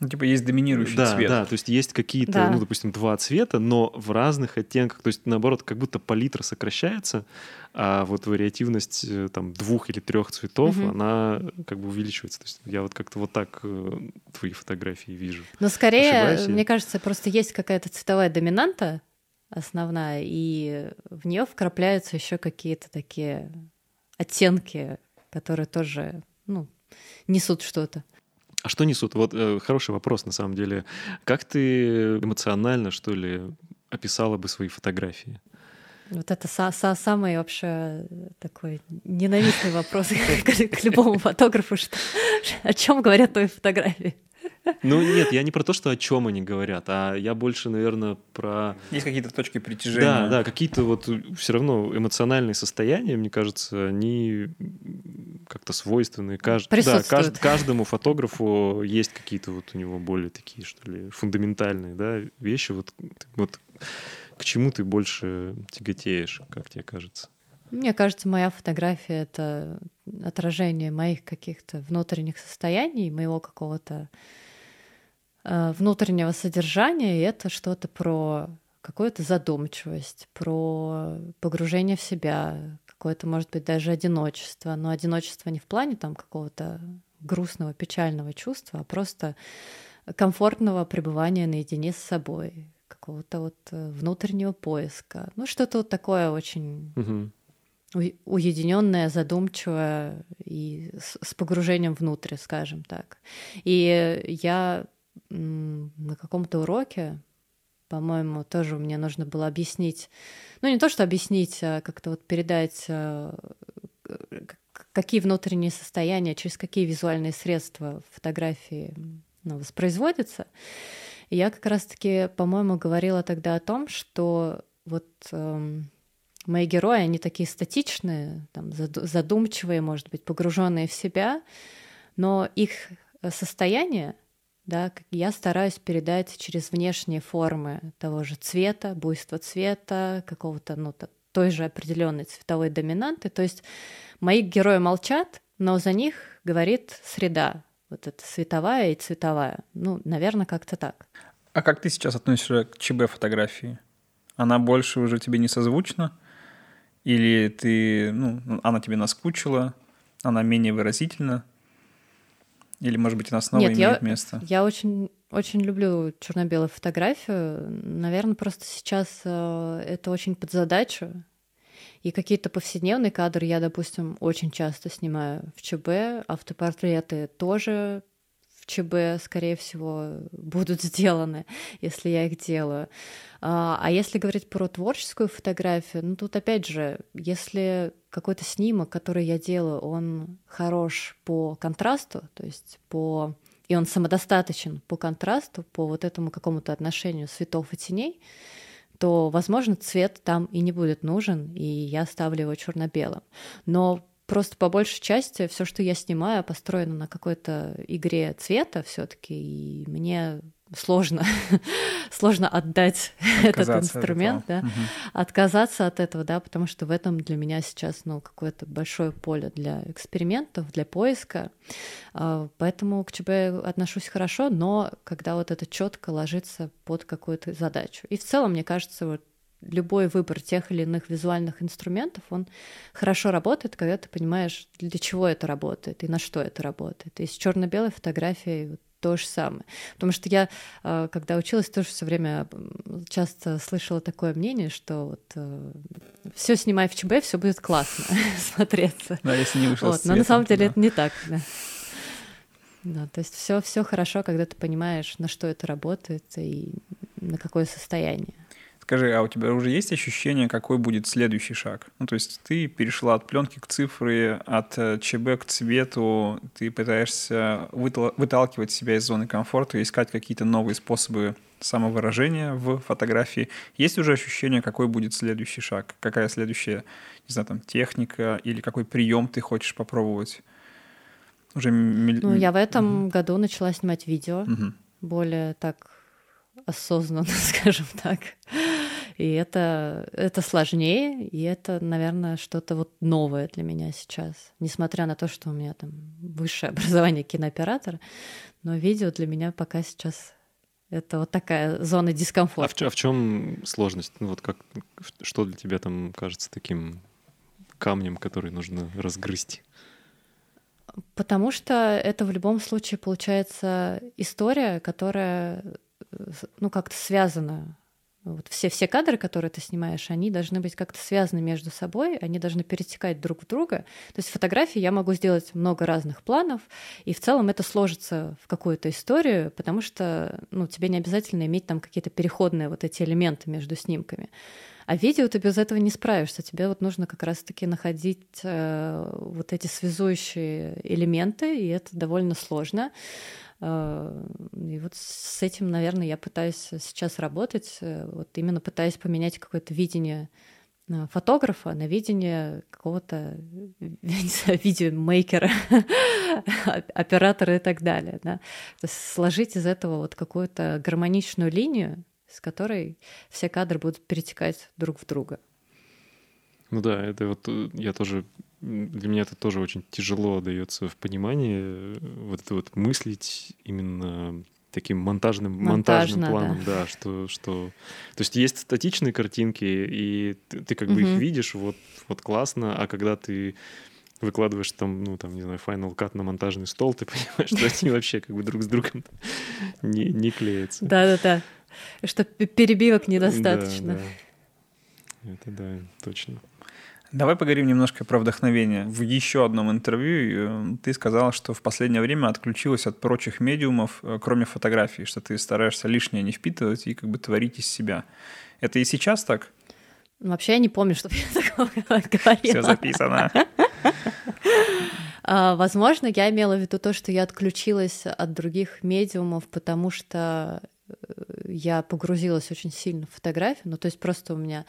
Ну, типа есть доминирующий да, цвет. да, то есть есть какие-то, Да. ну, допустим, два цвета, но в разных оттенках. То есть, наоборот, как будто палитра сокращается, а вот вариативность э, там двух или трех цветов, Мгм. она как бы увеличивается. То есть я вот как-то вот так э, твои фотографии вижу. Но скорее, Ошибаюсь я? мне кажется, просто есть какая-то цветовая доминанта основная, и в нее вкрапляются еще какие-то такие оттенки, которые тоже ну, несут что-то. А что несут? Вот э, хороший вопрос на самом деле. Как ты эмоционально, что ли, описала бы свои фотографии? Вот это са- са- самый вообще такой ненавистный вопрос к, к любому фотографу, что, о чем говорят твои фотографии. Ну нет, я не про то, что о чем они говорят, а я больше, наверное, про... Есть какие-то точки притяжения. Да, да, какие-то вот все равно эмоциональные состояния, мне кажется, они как-то свойственны. Кажд... Да, кажд... каждому фотографу есть какие-то вот у него более такие, что ли, фундаментальные да, вещи. Вот, вот к чему ты больше тяготеешь, как тебе кажется? Мне кажется, моя фотография — это отражение моих каких-то внутренних состояний, моего какого-то э, внутреннего содержания, и это что-то про какую-то задумчивость, про погружение в себя, какое-то, может быть, даже одиночество. Но одиночество не в плане там какого-то грустного, печального чувства, а просто комфортного пребывания наедине с собой, какого-то вот э, внутреннего поиска. Ну, что-то вот такое очень угу уединенная, задумчивая и с погружением внутрь, скажем так. И я на каком-то уроке, по-моему, тоже мне нужно было объяснить, ну не то, что объяснить, а как-то вот передать, а, какие внутренние состояния, через какие визуальные средства фотографии ну, воспроизводятся. И я как раз-таки, по-моему, говорила тогда о том, что вот эм, мои герои, они такие статичные, там, задумчивые, может быть, погруженные в себя, но их э, состояние, да, я стараюсь передать через внешние формы того же цвета, буйства цвета, какого-то, ну, той же определенной цветовой доминанты. То есть мои герои молчат, но за них говорит среда, вот эта световая и цветовая. Ну, наверное, как-то так. А как ты сейчас относишься к ЧБ-фотографии? Она больше уже тебе не созвучна? Или ты, ну, она тебе наскучила, она менее выразительна? Или, может быть, она снова Нет, имеет я, место? Я очень, очень люблю черно-белую фотографию. Наверное, просто сейчас э, это очень под задачу. И какие-то повседневные кадры я, допустим, очень часто снимаю в ЧБ, автопортреты тоже ЧБ, скорее всего, будут сделаны, если я их делаю. А, а если говорить про творческую фотографию, ну тут опять же, если какой-то снимок, который я делаю, он хорош по контрасту, то есть по и он самодостаточен по контрасту, по вот этому какому-то отношению цветов и теней, то, возможно, цвет там и не будет нужен, и я ставлю его черно-белым. Но Просто по большей части все, что я снимаю, построено на какой-то игре цвета все-таки, и мне сложно, сложно отдать этот инструмент, да, угу. отказаться от этого, да, потому что в этом для меня сейчас, ну, какое-то большое поле для экспериментов, для поиска, а, поэтому к ЧБ отношусь хорошо, но когда вот это четко ложится под какую-то задачу. И в целом, мне кажется, вот любой выбор тех или иных визуальных инструментов, он хорошо работает, когда ты понимаешь, для чего это работает и на что это работает. И с черно-белой фотографией то же самое. Потому что я, а, когда училась, тоже все время часто слышала такое мнение, что вот э, все снимай в ЧБ, все будет классно смотреться. Да, если не вышло вот. Но на самом деле это не так. Да. Да, то есть все, все хорошо, когда ты понимаешь, на что это работает и на какое состояние. Скажи, а у тебя уже есть ощущение, какой будет следующий шаг? Ну, то есть ты перешла от пленки к цифре, от э, ЧБ к цвету, ты пытаешься выталкивать себя из зоны комфорта, искать какие-то новые способы самовыражения в фотографии. Есть уже ощущение, какой будет следующий шаг? Какая следующая, не знаю, там, техника или какой прием ты хочешь попробовать? Уже... Ну, я в этом угу. году начала снимать видео, угу. более так осознанно, скажем так. И это, это сложнее, и это, наверное, что-то вот новое для меня сейчас. Несмотря на то, что у меня там высшее образование кинооператора, но видео для меня пока сейчас это вот такая зона дискомфорта. А в, а в чем сложность? Ну вот как, что для тебя там кажется таким камнем, который нужно разгрызть? Потому что это в любом случае получается история, которая ну, как-то связана вот все, все кадры, которые ты снимаешь, они должны быть как-то связаны между собой, они должны перетекать друг в друга. То есть фотографии я могу сделать много разных планов, и в целом это сложится в какую-то историю, потому что ну, тебе не обязательно иметь там какие-то переходные вот эти элементы между снимками. А видео ты без этого не справишься. Тебе вот нужно как раз-таки находить э, вот эти связующие элементы, и это довольно сложно. И вот с этим, наверное, я пытаюсь сейчас работать, вот именно пытаясь поменять какое-то видение фотографа на видение какого-то видеомейкера, оператора и так далее. Да? Сложить из этого вот какую-то гармоничную линию, с которой все кадры будут перетекать друг в друга. Ну да, это вот э, я тоже для меня это тоже очень тяжело дается в понимании э, вот это вот мыслить именно таким монтажным, Монтажно, монтажным планом, да. да, что, что... То есть есть статичные картинки, и ты, ты как угу. бы их видишь, вот, вот классно, а когда ты выкладываешь там, ну, там, не знаю, Final Cut на монтажный стол, ты понимаешь, что они вообще как бы друг с другом не, не клеятся. Да-да-да. Что перебивок недостаточно. Да, да. Это да, точно. Давай поговорим немножко про вдохновение. В еще одном интервью э, ты сказал, что в последнее время отключилась от прочих медиумов, э, кроме фотографий, что ты стараешься лишнее не впитывать и как бы творить из себя. Это и сейчас так? Вообще я не помню, чтобы я такого говорила. Все записано. А, возможно, я имела в виду то, что я отключилась от других медиумов, потому что я погрузилась очень сильно в фотографию. Ну, то есть просто у меня,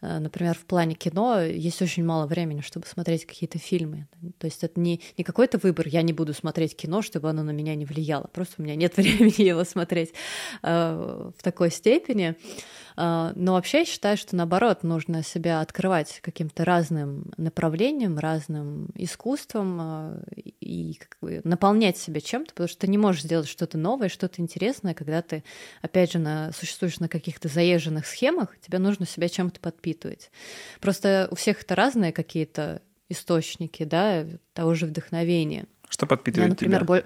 э, например, в плане кино есть очень мало времени, чтобы смотреть какие-то фильмы. То есть это не, не какой-то выбор, я не буду смотреть кино, чтобы оно на меня не влияло. Просто у меня нет времени его смотреть э, в такой степени. Э, но вообще я считаю, что наоборот, нужно себя открывать каким-то разным направлением, разным искусством и как бы наполнять себя чем-то, потому что ты не можешь сделать что-то новое, что-то интересное, когда ты, опять же, на, существуешь на каких-то заезженных схемах, тебе нужно себя чем-то подпитывать. Просто у всех это разные какие-то источники, да, того же вдохновения. Что подпитывает я, например, тебя? Боль...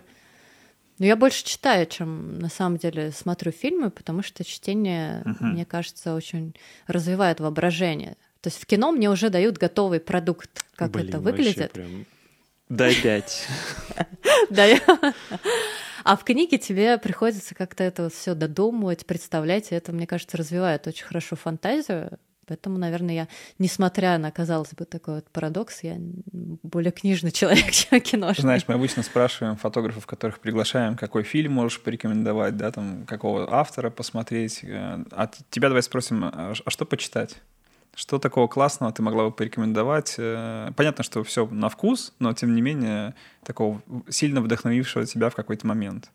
Ну, я больше читаю, чем на самом деле смотрю фильмы, потому что чтение, uh-huh. мне кажется, очень развивает воображение. То есть в кино мне уже дают готовый продукт, как Блин, это выглядит. Прям... Дай пять. Да. А в книге тебе приходится как-то это все додумывать, представлять, и это, мне кажется, развивает очень хорошо фантазию. Поэтому, наверное, я, несмотря на, казалось бы, такой вот парадокс, я более книжный человек, чем киношный. Знаешь, мы обычно спрашиваем фотографов, которых приглашаем, какой фильм можешь порекомендовать, да, там, какого автора посмотреть. А тебя давай спросим, а, а что почитать? Что такого классного ты могла бы порекомендовать? Э, понятно, что все на вкус, но тем не менее такого сильно вдохновившего тебя в какой-то момент.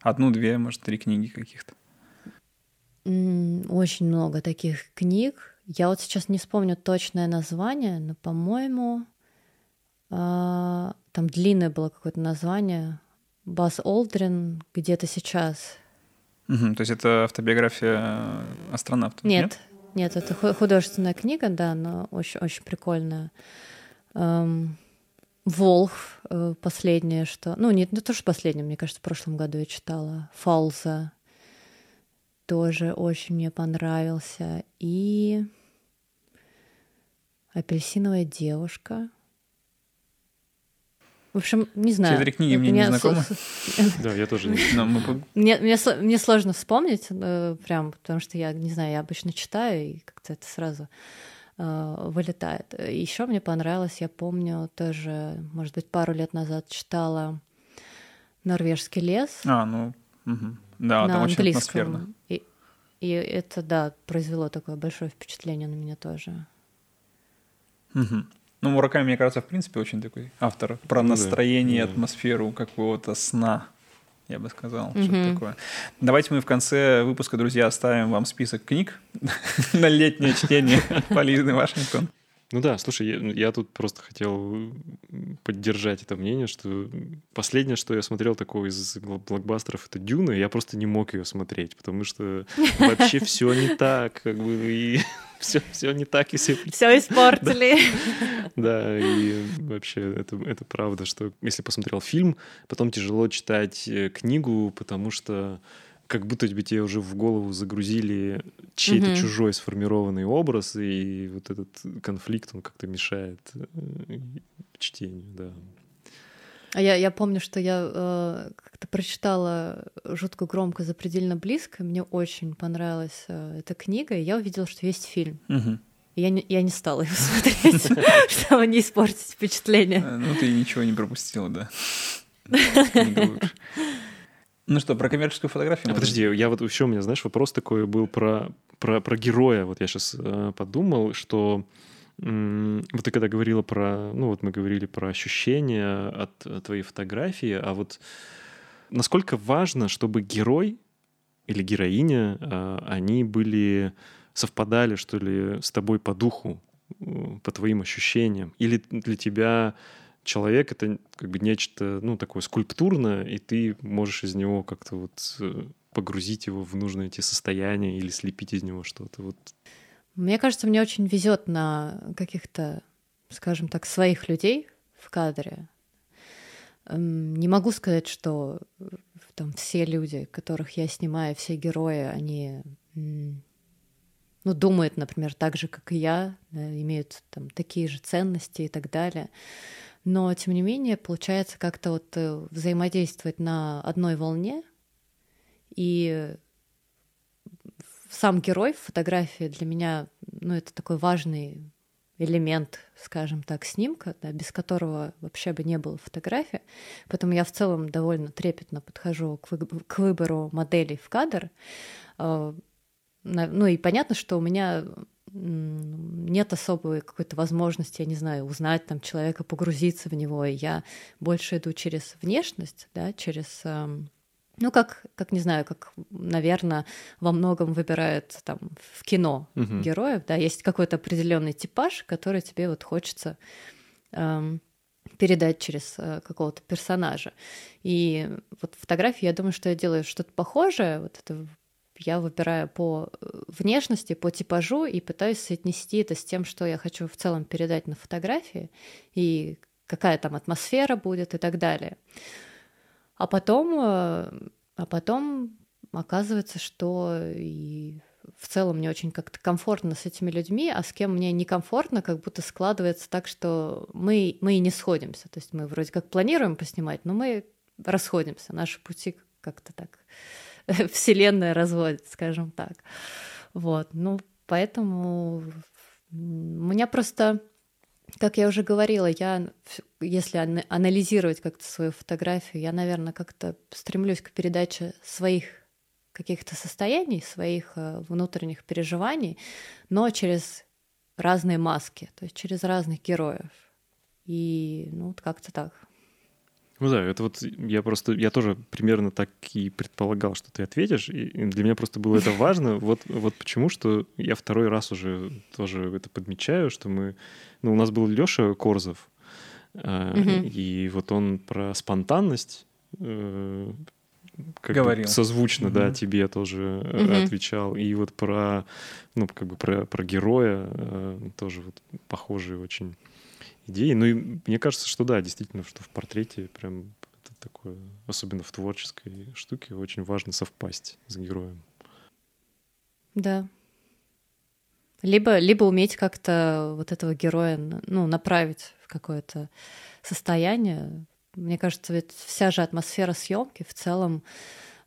Одну, две, может, три книги каких-то. Очень много таких книг. Я вот сейчас не вспомню точное название, но, по-моему, а, там длинное было какое-то название. Бас Олдрин где-то сейчас. Угу, то есть это автобиография астронавта? Нет, нет, нет, это художественная книга, да, но очень, очень прикольная. Эм, Волх, э, последнее, что... Ну, нет, не то, что последнее, мне кажется, в прошлом году я читала. Фалза тоже очень мне понравился. И «Апельсиновая девушка». В общем, не знаю. Все три книги мне не знакомы. Да, я тоже Мне, мне, мне сложно вспомнить, э, прям, потому что я, не знаю, я обычно читаю, и как-то это сразу э, вылетает. Еще мне понравилось, я помню, тоже, может быть, пару лет назад читала «Норвежский лес». А, ну, угу. да, там очень атмосферно. И, и это, да, произвело такое большое впечатление на меня тоже. Угу. Ну, Мураками, мне кажется, в принципе, очень такой автор про ну, настроение, да, атмосферу какого-то сна, я бы сказал, mm-hmm. что-то такое. Давайте мы в конце выпуска, друзья, оставим вам список книг на летнее чтение Полины Вашингтон. Ну да, слушай, я, я тут просто хотел поддержать это мнение, что последнее, что я смотрел такого из блокбастеров, это Дюна, я просто не мог ее смотреть, потому что вообще все не так, как бы, и все, все не так, и все... Все испортили. Да, и вообще это, это правда, что если посмотрел фильм, потом тяжело читать э, книгу, потому что как будто тебе, тебе уже в голову загрузили чей-то угу. чужой сформированный образ, и вот этот конфликт, он как-то мешает э, чтению, да. А я, я помню, что я э, как-то прочитала жутко громко «Запредельно близко», мне очень понравилась э, эта книга, и я увидела, что есть фильм. Угу. Я не, я не стала его смотреть, чтобы не испортить впечатление. Ну, ты ничего не пропустила, да. Ну что, про коммерческую фотографию? А подожди, я вот еще у меня, знаешь, вопрос такой был про, про, про героя. Вот я сейчас э, подумал, что вот ты когда говорила про, ну вот мы говорили про ощущения от, от твоей фотографии, а вот насколько важно, чтобы герой или героиня, э, они были совпадали, что ли, с тобой по духу, по твоим ощущениям? Или для тебя человек — это как бы нечто, ну, такое скульптурное, и ты можешь из него как-то вот э, погрузить его в нужное эти состояния или слепить из него что-то. Вот. Мне кажется, мне очень везет на каких-то, скажем так, своих людей в кадре. Эм, не могу сказать, что э, там все люди, которых я снимаю, все герои, они ну, думают, например, так же, как и я, да, имеют там такие же ценности и так далее. Но, тем не менее, получается как-то вот э, взаимодействовать на одной волне, и сам герой в фотографии для меня, ну, это такой важный элемент, скажем так, снимка, да, без которого вообще бы не было фотографии. Поэтому я в целом довольно трепетно подхожу к, вы, к выбору моделей в кадр. А, ну и понятно, что у меня нет особой какой-то возможности, я не знаю, узнать там человека, погрузиться в него, и я больше иду через внешность, да, через эм, ну, как, как не знаю, как, наверное, во многом выбирают там в кино uh-huh. героев, да, есть какой-то определенный типаж, который тебе вот хочется эм, передать через э, какого-то персонажа. И вот фотографии, я думаю, что я делаю что-то похожее, вот это я выбираю по э, внешности, по типажу и пытаюсь соотнести это с тем, что я хочу в целом передать на фотографии и какая там атмосфера будет и так далее. А потом, э, а потом оказывается, что и в целом мне очень как-то комфортно с этими людьми, а с кем мне некомфортно, как будто складывается так, что мы, мы и не сходимся. То есть мы вроде как планируем поснимать, но мы расходимся, наши пути как-то так вселенная разводит, скажем так. Вот, ну, поэтому у меня просто, как я уже говорила, я, если анализировать как-то свою фотографию, я, наверное, как-то стремлюсь к передаче своих каких-то состояний, своих э, внутренних переживаний, но через разные маски, то есть через разных героев. И ну, как-то так. Ну да, это вот я просто, я тоже примерно так и предполагал, что ты ответишь, и для меня просто было это важно. Вот, вот почему, что я второй раз уже тоже это подмечаю, что мы, ну у нас был Лёша Корзов, mm и вот он про спонтанность э, как Говорил. бы созвучно, mm да, тебе тоже mm отвечал, и вот про, ну как бы про про героя тоже вот похожие очень идеи. Ну и мне кажется, что да, действительно, что в портрете прям это такое, особенно в творческой штуке, очень важно совпасть с героем. Да. Либо, либо уметь как-то вот этого героя ну, направить в какое-то состояние. Мне кажется, ведь вся же атмосфера съемки в целом,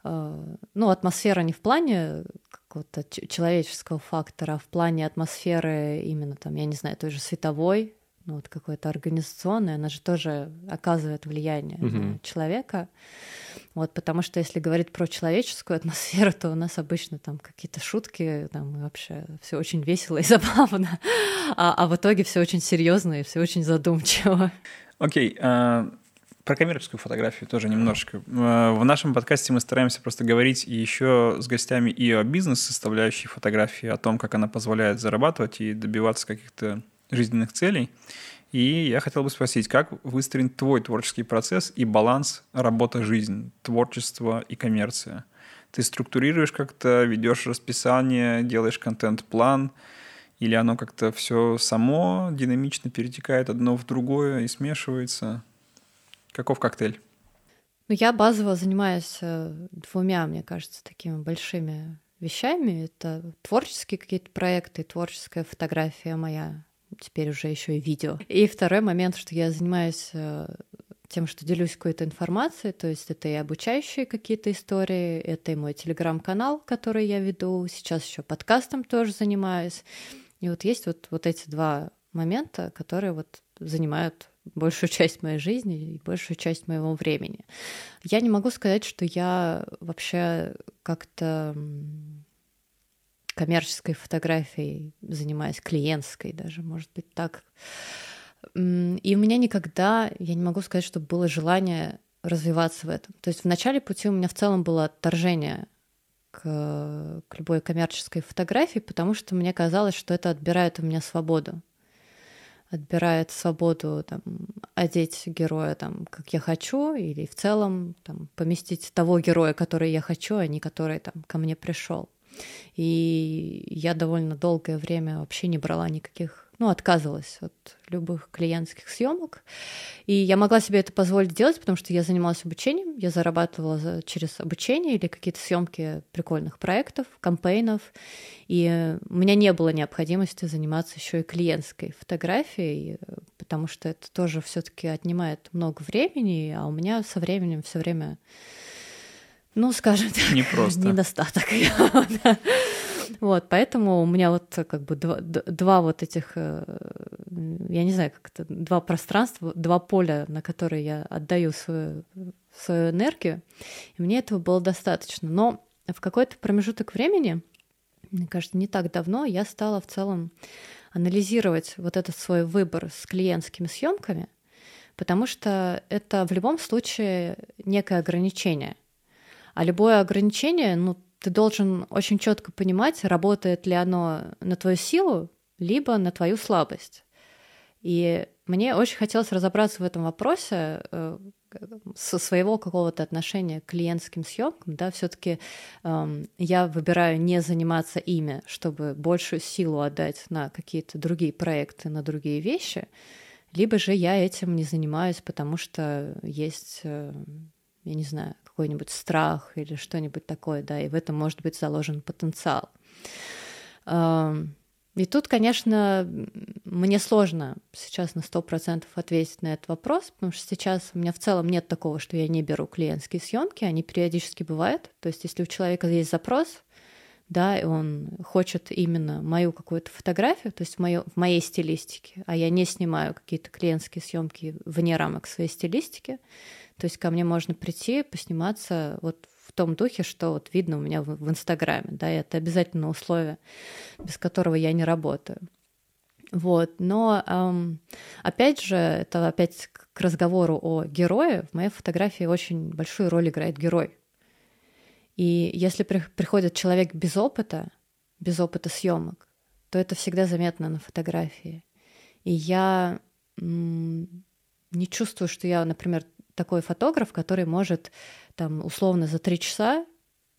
э, ну, атмосфера не в плане какого-то человеческого фактора, а в плане атмосферы именно там, я не знаю, той же световой, ну, вот какое-то организационное, она же тоже оказывает влияние угу. на человека. Вот, потому что если говорить про человеческую атмосферу, то у нас обычно там какие-то шутки, там вообще все очень весело и забавно, а, а в итоге все очень серьезно и все очень задумчиво. Окей, okay, uh... Про коммерческую фотографию тоже немножко. В нашем подкасте мы стараемся просто говорить еще с гостями и о бизнес-составляющей фотографии, о том, как она позволяет зарабатывать и добиваться каких-то жизненных целей. И я хотел бы спросить, как выстроен твой творческий процесс и баланс работа-жизнь, творчество и коммерция? Ты структурируешь как-то, ведешь расписание, делаешь контент-план, или оно как-то все само динамично перетекает одно в другое и смешивается? Каков коктейль? Ну, я базово занимаюсь э, двумя, мне кажется, такими большими вещами. Это творческие какие-то проекты, творческая фотография моя, теперь уже еще и видео. И второй момент, что я занимаюсь э, тем, что делюсь какой-то информацией, то есть это и обучающие какие-то истории, это и мой телеграм-канал, который я веду, сейчас еще подкастом тоже занимаюсь. И вот есть вот, вот эти два момента, которые вот занимают большую часть моей жизни и большую часть моего времени. Я не могу сказать, что я вообще как-то коммерческой фотографией занимаюсь, клиентской даже, может быть, так. И у меня никогда, я не могу сказать, что было желание развиваться в этом. То есть в начале пути у меня в целом было отторжение к, к любой коммерческой фотографии, потому что мне казалось, что это отбирает у меня свободу. Отбирает свободу там, одеть героя там, как я хочу, или в целом там, поместить того героя, который я хочу, а не который там, ко мне пришел. И я довольно долгое время вообще не брала никаких, ну, отказывалась от любых клиентских съемок. И я могла себе это позволить делать, потому что я занималась обучением, я зарабатывала через обучение или какие-то съемки прикольных проектов, кампейнов. И у меня не было необходимости заниматься еще и клиентской фотографией, потому что это тоже все-таки отнимает много времени, а у меня со временем все время ну, скажем так, не просто. недостаток. Вот, поэтому у меня вот как бы два, два вот этих, э, я не знаю, как это, два пространства, два поля, на которые я отдаю свою, свою энергию, и мне этого было достаточно. Но в какой-то промежуток времени, мне кажется, не так давно, я стала в целом анализировать вот этот свой выбор с клиентскими съемками, потому что это в любом случае некое ограничение. А любое ограничение, ну, ты должен очень четко понимать, работает ли оно на твою силу, либо на твою слабость. И мне очень хотелось разобраться в этом вопросе э, со своего какого-то отношения к клиентским съемкам, да, все-таки э, я выбираю не заниматься ими, чтобы большую силу отдать на какие-то другие проекты, на другие вещи, либо же я этим не занимаюсь, потому что есть, э, я не знаю, какой-нибудь страх или что-нибудь такое, да, и в этом может быть заложен потенциал. И тут, конечно, мне сложно сейчас на 100% ответить на этот вопрос, потому что сейчас у меня в целом нет такого, что я не беру клиентские съемки, они периодически бывают. То есть если у человека есть запрос, да, и он хочет именно мою какую-то фотографию, то есть в, моё, в моей стилистике, а я не снимаю какие-то клиентские съемки вне рамок своей стилистики, то есть ко мне можно прийти, посниматься вот в том духе, что вот видно у меня в, в Инстаграме, да, и это обязательно условие, без которого я не работаю. Вот, но эм, опять же, это опять к разговору о герое. В моей фотографии очень большую роль играет герой. И если при, приходит человек без опыта, без опыта съемок, то это всегда заметно на фотографии. И я м- не чувствую, что я, например, такой фотограф, который может там условно за три часа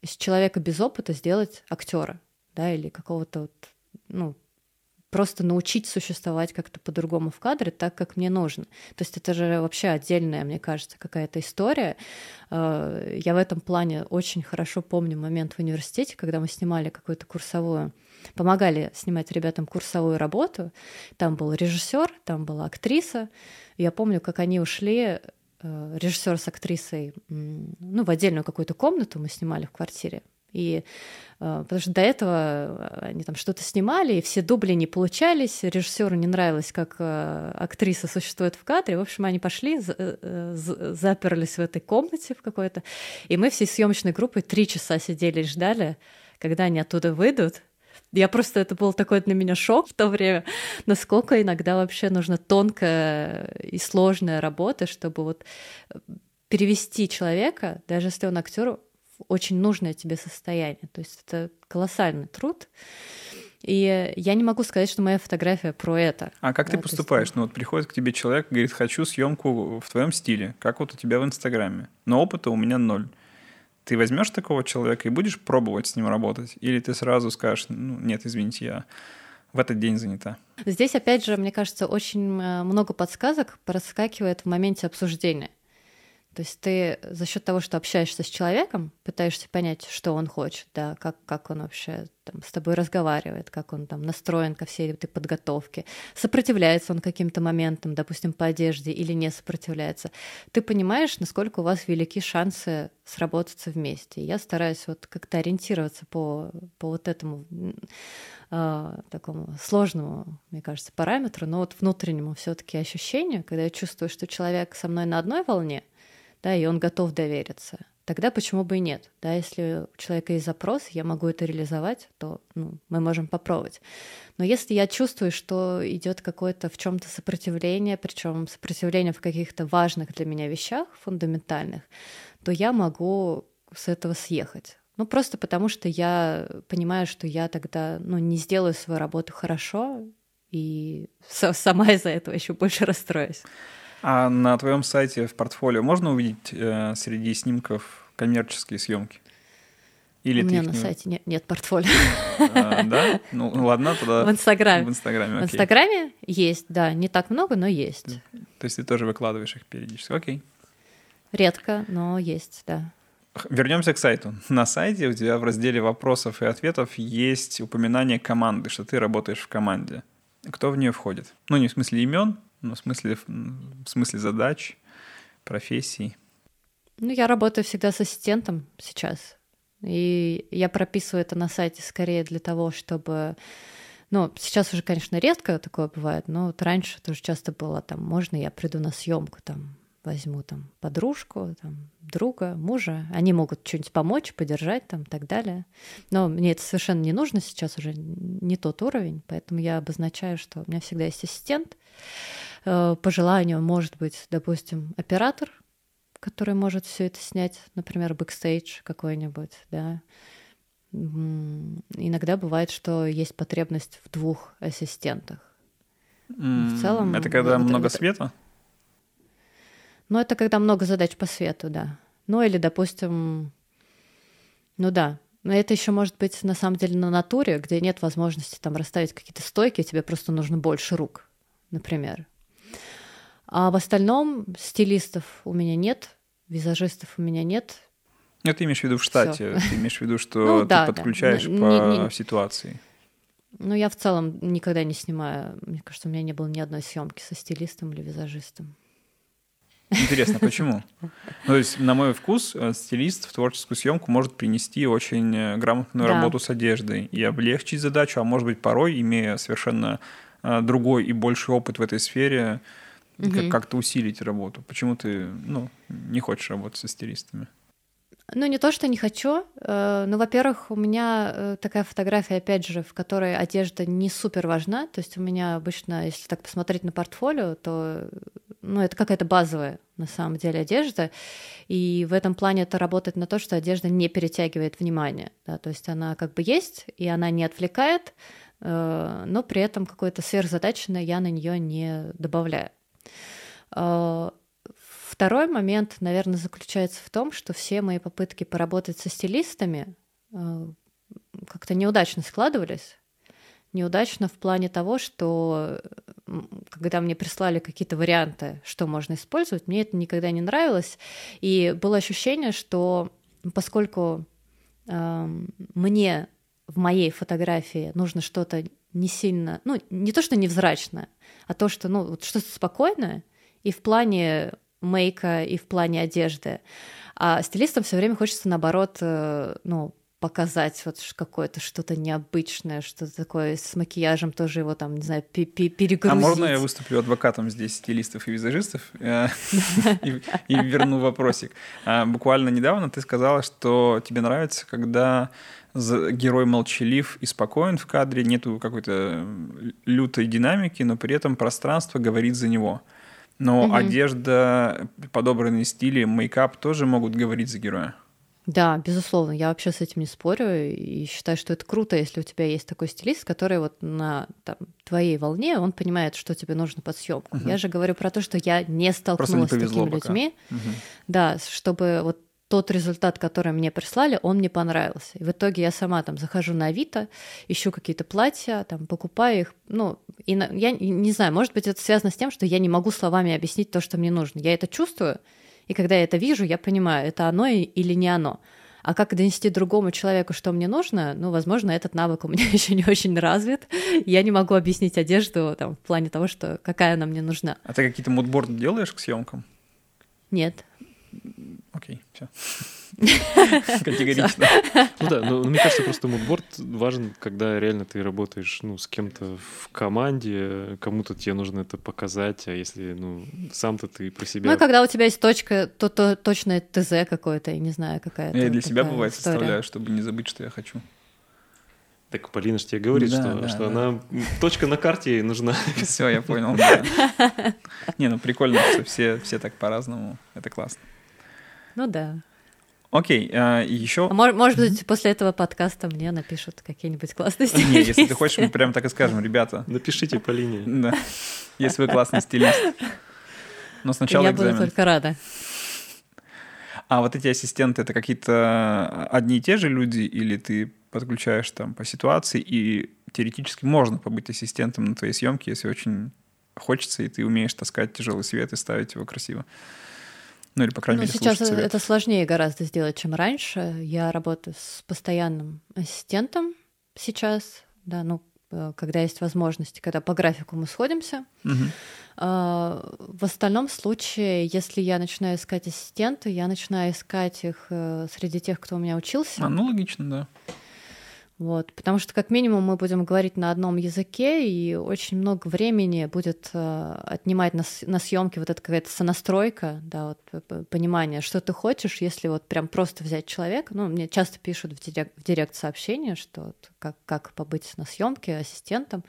из человека без опыта сделать актера, да, или какого-то вот, ну, просто научить существовать как-то по-другому в кадре, так, как мне нужно. То есть это же вообще отдельная, мне кажется, какая-то история. Э, я в этом плане очень хорошо помню момент в университете, когда мы снимали какую-то курсовую, помогали снимать ребятам курсовую работу. Там был режиссер, там была актриса. Я помню, как они ушли режиссер с актрисой ну, в отдельную какую-то комнату мы снимали в квартире. И э, потому что до этого они там что-то снимали, и все дубли не получались, режиссеру не нравилось, как э, актриса существует в кадре. В общем, они пошли, заперлись в этой комнате в какой-то, и мы всей съемочной группой три часа сидели и ждали, когда они оттуда выйдут, я просто, это был такой для меня шок в то время, насколько иногда вообще нужна тонкая и сложная работа, чтобы вот э, перевести человека, даже если он актер, в очень нужное тебе состояние. То есть это колоссальный труд. И я не могу сказать, что моя фотография про это. А как да, ты поступаешь? Есть... Ну вот приходит к тебе человек, говорит, хочу съемку в твоем стиле, как вот у тебя в Инстаграме. Но опыта у меня ноль ты возьмешь такого человека и будешь пробовать с ним работать? Или ты сразу скажешь, ну, нет, извините, я в этот день занята? Здесь, опять же, мне кажется, очень э, много подсказок проскакивает в моменте обсуждения. То есть ты за счет того, что общаешься с человеком, пытаешься понять, что он хочет, да, как, как он вообще там, с тобой разговаривает, как он там настроен ко всей этой подготовке, сопротивляется он каким-то моментам, допустим, по одежде или не сопротивляется. Ты понимаешь, насколько у вас велики шансы сработаться вместе. Я стараюсь вот как-то ориентироваться по, по вот этому э, такому сложному, мне кажется, параметру, но вот внутреннему все-таки ощущению, когда я чувствую, что человек со мной на одной волне, да, и он готов довериться. Тогда почему бы и нет? Да, если у человека есть запрос, я могу это реализовать, то ну, мы можем попробовать. Но если я чувствую, что идет какое-то в чем-то сопротивление, причем сопротивление в каких-то важных для меня вещах, фундаментальных, то я могу с этого съехать. Ну, просто потому что я понимаю, что я тогда ну, не сделаю свою работу хорошо, и сама из-за этого еще больше расстроюсь. А на твоем сайте в портфолио можно увидеть э, среди снимков коммерческие съемки? Или У меня на не... сайте нет, нет портфолио. А, да? Ну, ну ладно, тогда... В Инстаграме. В Инстаграме, В Инстаграме есть, да. Не так много, но есть. То есть ты тоже выкладываешь их периодически. Окей. Редко, но есть, да. Вернемся к сайту. На сайте у тебя в разделе вопросов и ответов есть упоминание команды, что ты работаешь в команде. Кто в нее входит? Ну, не в смысле имен, ну, в смысле, в смысле задач, профессий? Ну, я работаю всегда с ассистентом сейчас. И я прописываю это на сайте скорее для того, чтобы... Ну, сейчас уже, конечно, редко такое бывает, но вот раньше тоже часто было там, можно я приду на съемку, там, возьму там подружку, там, друга, мужа, они могут что-нибудь помочь, поддержать там и так далее. Но мне это совершенно не нужно сейчас уже не тот уровень, поэтому я обозначаю, что у меня всегда есть ассистент. Э, по желанию может быть, допустим, оператор, который может все это снять, например, бэкстейдж какой-нибудь, да. Иногда бывает, что есть потребность в двух ассистентах. в целом... Это когда вот, много света? Ну, это когда много задач по свету, да. Ну, или, допустим, ну да, но это еще может быть на самом деле на натуре, где нет возможности там расставить какие-то стойки, тебе просто нужно больше рук, например. А в остальном стилистов у меня нет, визажистов у меня нет. Ну, ты имеешь в виду в штате, Всё. ты имеешь в виду, что ну, ты да, подключаешь да. по не, не, ситуации. Ну, я в целом никогда не снимаю. Мне кажется, у меня не было ни одной съемки со стилистом или визажистом. Интересно, почему? Ну, то есть, на мой вкус, э, стилист в творческую съемку может принести очень э, грамотную да. работу с одеждой и облегчить задачу, а может быть, порой, имея совершенно э, другой и больший опыт в этой сфере, угу. как-то усилить работу. Почему ты ну, не хочешь работать со стилистами? Ну, не то, что не хочу. Ну, во-первых, у меня такая фотография, опять же, в которой одежда не супер важна. То есть у меня обычно, если так посмотреть на портфолио, то ну, это какая-то базовая, на самом деле, одежда. И в этом плане это работает на то, что одежда не перетягивает внимание. Да, то есть она как бы есть, и она не отвлекает, э, но при этом какой-то сверхзадачное я на нее не добавляю. Э, второй момент, наверное, заключается в том, что все мои попытки поработать со стилистами э, как-то неудачно складывались неудачно в плане того, что когда мне прислали какие-то варианты, что можно использовать, мне это никогда не нравилось. И было ощущение, что поскольку э, мне в моей фотографии нужно что-то не сильно, ну, не то, что невзрачное, а то, что, ну, вот что-то спокойное, и в плане мейка, и в плане одежды. А стилистам все время хочется, наоборот, э, ну, показать вот какое-то что-то необычное, что-то такое с макияжем тоже его там, не знаю, перегрузить. А можно я выступлю адвокатом здесь стилистов и визажистов э, и верну вопросик? А, буквально недавно ты сказала, что тебе нравится, когда герой молчалив и спокоен в кадре, нету какой-то лютой динамики, но при этом пространство говорит за него. Но угу. одежда, подобранные стили, мейкап тоже могут говорить за героя. Да, безусловно, я вообще с этим не спорю и считаю, что это круто, если у тебя есть такой стилист, который вот на там, твоей волне, он понимает, что тебе нужно под съемку. Угу. Я же говорю про то, что я не столкнулась не с такими пока. людьми, угу. да, чтобы вот тот результат, который мне прислали, он мне понравился. И в итоге я сама там захожу на Авито, ищу какие-то платья, там покупаю их. Ну, и на, я не знаю, может быть, это связано с тем, что я не могу словами объяснить то, что мне нужно. Я это чувствую, И когда я это вижу, я понимаю, это оно или не оно. А как донести другому человеку, что мне нужно, ну, возможно, этот навык у меня еще не очень развит. Я не могу объяснить одежду там, в плане того, что какая она мне нужна. А ты какие-то мудборды делаешь к съемкам? Нет. Окей, все. Категорично. Ну да, но мне кажется, просто мудборд важен, когда реально ты работаешь ну, с кем-то в команде, кому-то тебе нужно это показать, а если ну, сам-то ты про себя... Ну, когда у тебя есть точка, то, то точное ТЗ какое-то, я не знаю, какая-то. Я для себя, бывает, история. составляю, чтобы не забыть, что я хочу. Так Полина же тебе говорит, да, что, да, что да. она точка на карте ей нужна. Все, я понял. Да. Не, ну прикольно, что все, все так по-разному. Это классно. Ну да. Окей, а, еще... А может, может быть, после этого подкаста мне напишут какие-нибудь классные стилисты. Не, если ты хочешь, мы прям так и скажем, ребята. Напишите по линии. Да, если вы классный стилист. Но сначала Я экзамен. буду только рада. А вот эти ассистенты, это какие-то одни и те же люди, или ты подключаешь там по ситуации, и теоретически можно побыть ассистентом на твоей съемке, если очень хочется, и ты умеешь таскать тяжелый свет и ставить его красиво. Ну или, по крайней ну, мере, сейчас это сложнее гораздо сделать, чем раньше. Я работаю с постоянным ассистентом сейчас, да, ну, э, когда есть возможности, когда по графику мы сходимся. Угу. В остальном случае, если я начинаю искать ассистента, я начинаю искать их э, среди тех, кто у меня учился. А, ну логично, да. Вот, потому что как минимум мы будем говорить на одном языке, и очень много времени будет э, отнимать на, на съемке вот эта какая-то сонастройка, да, вот понимание, что ты хочешь, если вот прям просто взять человека. Ну, мне часто пишут в директ, в директ сообщения, что вот, как, как побыть на съемке ассистентом.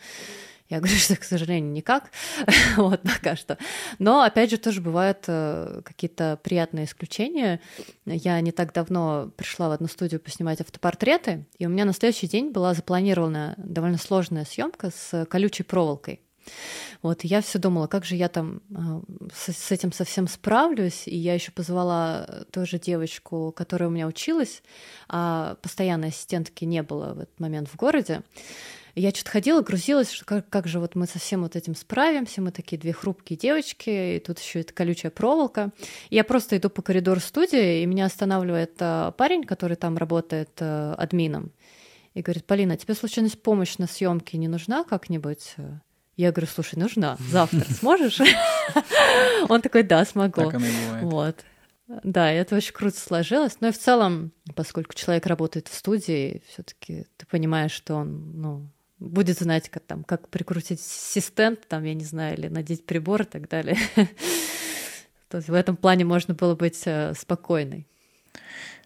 Я говорю, что, к сожалению, никак, вот пока что. Но, опять же, тоже бывают э, какие-то приятные исключения. Я не так давно пришла в одну студию поснимать автопортреты, и у меня на следующий день была запланирована довольно сложная съемка с колючей проволокой. Вот, я все думала, как же я там э, с, с этим совсем справлюсь. И я еще позвала тоже девочку, которая у меня училась, а постоянной ассистентки не было в этот момент в городе. И я что-то ходила, грузилась, что как, как же вот мы со всем вот этим справимся, мы такие две хрупкие девочки, и тут еще эта колючая проволока. И я просто иду по коридору студии, и меня останавливает а, парень, который там работает а, админом, и говорит, Полина, тебе случайно помощь на съемке не нужна как-нибудь? Я говорю, слушай, нужна. Завтра сможешь? Он такой, да, смогу. Вот. Да, это очень круто сложилось. Но и в целом, поскольку человек работает в студии, все-таки ты понимаешь, что он, ну, будет знать, как, там, как прикрутить ассистент, там, я не знаю, или надеть прибор и так далее. То есть в этом плане можно было быть э, спокойной.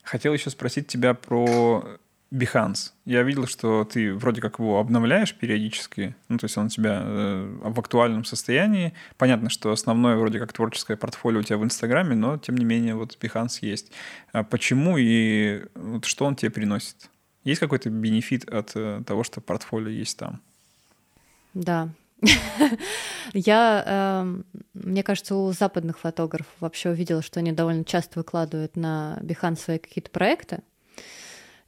Хотел еще спросить тебя про Behance. Я видел, что ты вроде как его обновляешь периодически, ну, то есть он у тебя э, в актуальном состоянии. Понятно, что основное вроде как творческое портфолио у тебя в Инстаграме, но тем не менее вот Behance есть. А почему и вот что он тебе приносит? Есть какой-то бенефит от э, того, что портфолио есть там? Да. Я, э, мне кажется, у западных фотографов вообще увидела, что они довольно часто выкладывают на Behance свои какие-то проекты.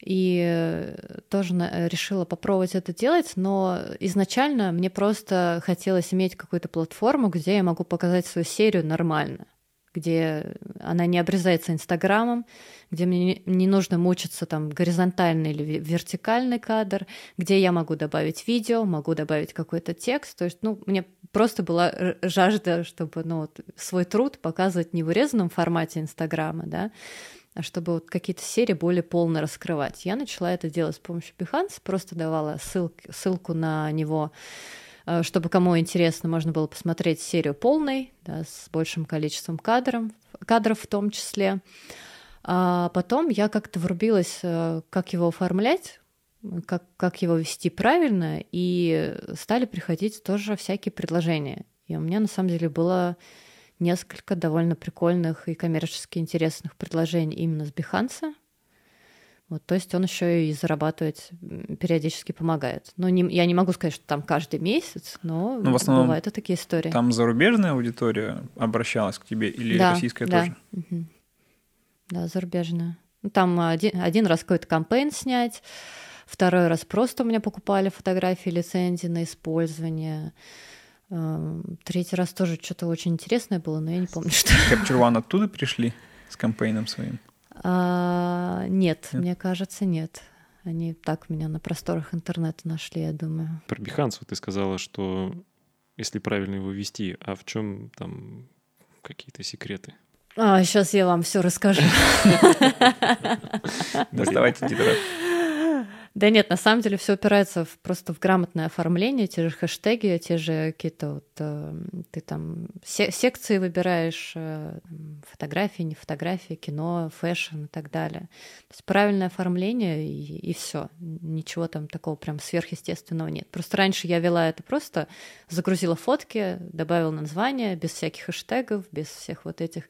И э, тоже решила попробовать это делать, но изначально мне просто хотелось иметь какую-то платформу, где я могу показать свою серию нормально где она не обрезается Инстаграмом, где мне не нужно мучиться там горизонтальный или вертикальный кадр, где я могу добавить видео, могу добавить какой-то текст. То есть, ну, мне просто была жажда, чтобы ну, вот, свой труд показывать не в урезанном формате Инстаграма, да, а чтобы вот какие-то серии более полно раскрывать. Я начала это делать с помощью Behance, просто давала ссылки, ссылку на него чтобы кому интересно, можно было посмотреть серию полной, да, с большим количеством кадров, кадров в том числе. А потом я как-то врубилась, э, как его оформлять, как, как его вести правильно, и стали приходить тоже всякие предложения. И у меня на самом деле было несколько довольно прикольных и коммерчески интересных предложений именно с Behance. Вот, то есть он еще и зарабатывать периодически помогает. Но не, я не могу сказать, что там каждый месяц, но ну, в основном бывают и такие истории. Там зарубежная аудитория обращалась к тебе или да, российская да. тоже? Угу. Да, зарубежная. Ну, там один, один раз какой-то кампейн снять, второй раз просто у меня покупали фотографии лицензии на использование. Эм, третий раз тоже что-то очень интересное было, но я не помню, что. Capture One оттуда пришли с кампейном своим? А, нет, нет, мне кажется, нет. Они так меня на просторах интернета нашли, я думаю. Про Behance ты сказала, что если правильно его вести, а в чем там какие-то секреты? А, сейчас я вам все расскажу. Доставайте тетрадь. Да нет, на самом деле все упирается в, просто в грамотное оформление, те же хэштеги, те же какие-то вот э, ты там се- секции выбираешь, э, фотографии, не фотографии, кино, фэшн и так далее. То есть правильное оформление и, и все. Ничего там такого прям сверхъестественного нет. Просто раньше я вела это просто, загрузила фотки, добавила название, без всяких хэштегов, без всех вот этих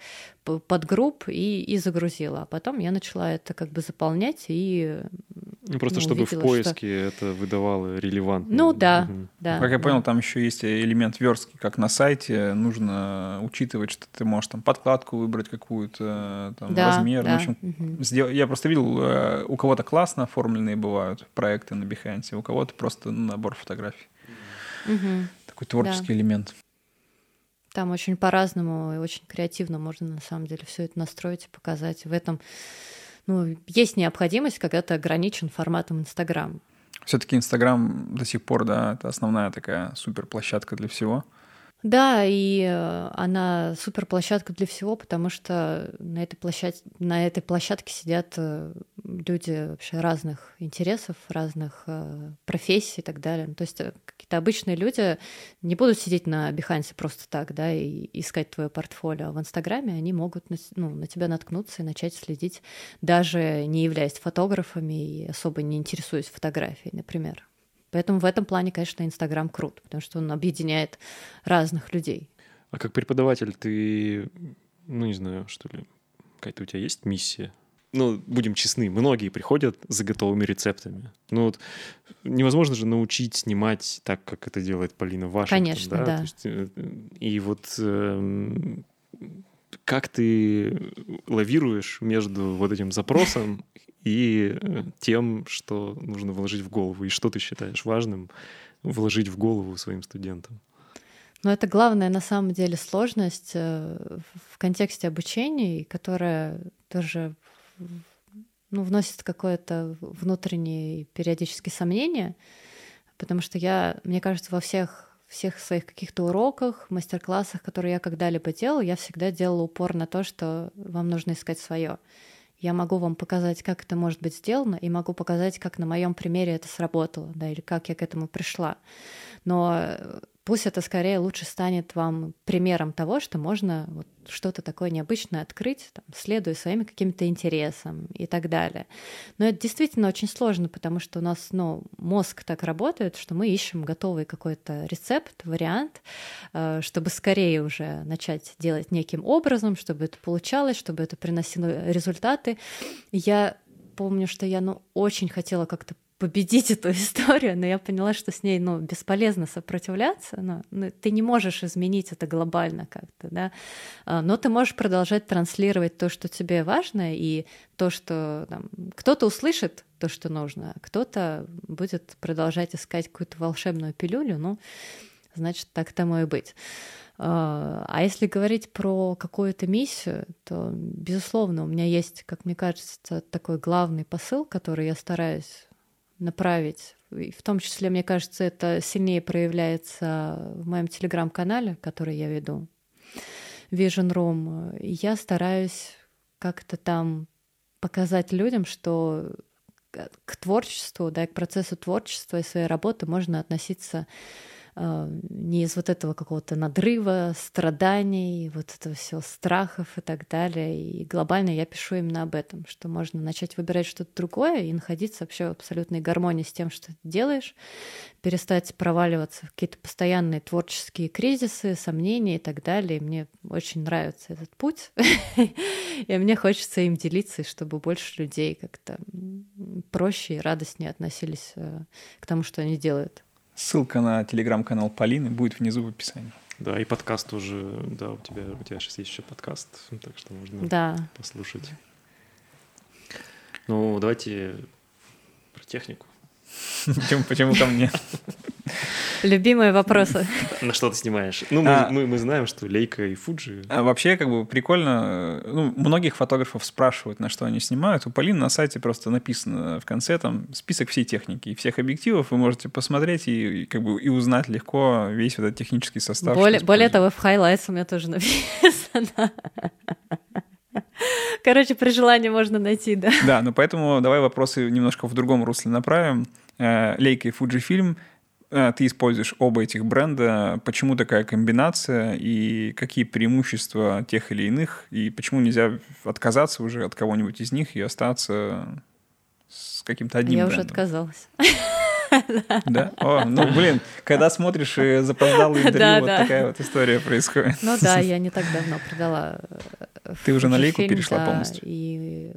подгрупп и, и загрузила. А потом я начала это как бы заполнять и ну, просто ну, чтобы в поиске что... это выдавало релевантно. Ну да, угу. да. Как я да. понял, там еще есть элемент верстки, как на сайте нужно учитывать, что ты можешь там подкладку выбрать какую-то, там, да, размер. Да. В общем, угу. сдел... я просто видел, э, у кого-то классно оформленные бывают проекты на Behance, у кого-то просто набор фотографий. Угу. Такой творческий да. элемент. Там очень по-разному и очень креативно можно на самом деле все это настроить и показать. В этом ну, есть необходимость, когда ты ограничен форматом Инстаграм. Все-таки Инстаграм до сих пор, да, это основная такая супер площадка для всего. Да, и э, она супер площадка для всего, потому что на этой, площадь... на этой площадке сидят э, люди вообще разных интересов, разных э, профессий и так далее. Ну, то есть какие-то обычные люди не будут сидеть на Бихансе просто так, да, и искать твое портфолио. А в Инстаграме они могут на, ну, на тебя наткнуться и начать следить, даже не являясь фотографами и особо не интересуясь фотографией, например. Поэтому в этом плане, конечно, Инстаграм крут, потому что он объединяет разных людей. А как преподаватель ты, ну не знаю, что ли, какая-то у тебя есть миссия? Ну, будем честны, многие приходят за готовыми рецептами. Ну вот невозможно же научить снимать так, как это делает Полина Вашингтон. Конечно, да. да. есть, э, и вот э, как ты лавируешь между вот этим запросом и э, тем, что нужно вложить в голову, и что ты считаешь важным вложить в голову своим студентам? Но это главная на самом деле сложность э, в контексте обучения, которая тоже ну, вносит какое-то внутреннее периодически сомнение, потому что я, мне кажется, во всех всех своих каких-то уроках, мастер-классах, которые я когда-либо делала, я всегда делала упор на то, что вам нужно искать свое. Я могу вам показать, как это может быть сделано, и могу показать, как на моем примере это сработало, да, или как я к этому пришла. Но э, пусть это скорее лучше станет вам примером того, что можно вот что-то такое необычное открыть, там, следуя своим каким-то интересам и так далее. Но это действительно очень сложно, потому что у нас ну, мозг так работает, что мы ищем готовый какой-то рецепт, вариант, э, чтобы скорее уже начать делать неким образом, чтобы это получалось, чтобы это приносило результаты. Я помню, что я ну, очень хотела как-то победить эту историю, но я поняла, что с ней ну, бесполезно сопротивляться. Но, ну, ты не можешь изменить это глобально как-то, да. А, но ты можешь продолжать транслировать то, что тебе важно, и то, что там, кто-то услышит то, что нужно, а кто-то будет продолжать искать какую-то волшебную пилюлю, ну, значит, так тому и быть. А, а если говорить про какую-то миссию, то, безусловно, у меня есть, как мне кажется, такой главный посыл, который я стараюсь направить. И в том числе, мне кажется, это сильнее проявляется в моем телеграм-канале, который я веду, Vision Room. я стараюсь как-то там показать людям, что к творчеству, да, к процессу творчества и своей работы можно относиться не из вот этого какого-то надрыва, страданий, вот этого всего страхов и так далее. И глобально я пишу именно об этом, что можно начать выбирать что-то другое и находиться вообще в абсолютной гармонии с тем, что ты делаешь, перестать проваливаться в какие-то постоянные творческие кризисы, сомнения и так далее. И мне очень нравится этот путь, и мне хочется им делиться, чтобы больше людей как-то проще и радостнее относились э, к тому, что они делают. Ссылка на телеграм-канал Полины будет внизу в описании. Да, и подкаст тоже, да, у тебя, у тебя сейчас есть еще подкаст, так что можно да. послушать. Ну, давайте про технику. Почему ко мне? Любимые вопросы. На что ты снимаешь? Ну, мы, А. мы, мы знаем, что Лейка и Фуджи. А вообще, как бы прикольно. э, Ну, многих фотографов спрашивают, на что они снимают. У Полины на сайте просто написано в конце там список всей техники и всех объективов. Вы можете посмотреть и, и как бы и узнать легко весь вот этот технический состав. Более, более того, в highlights у меня тоже написано. Короче, при желании можно найти, да. Да, ну поэтому давай вопросы немножко в другом русле направим. Э, Leica и Fujifilm. Э, Ты используешь оба этих бренда. Почему такая комбинация и какие преимущества тех или иных? И почему нельзя отказаться уже от кого-нибудь из них и остаться с каким-то одним Я уже брендом? отказалась. Да? О, ну, блин, когда смотришь э, запоздалые интервью, Да, вот да. такая вот история происходит. Ну да, я не так давно продала. э, Ты уже на лейку перешла да, полностью? И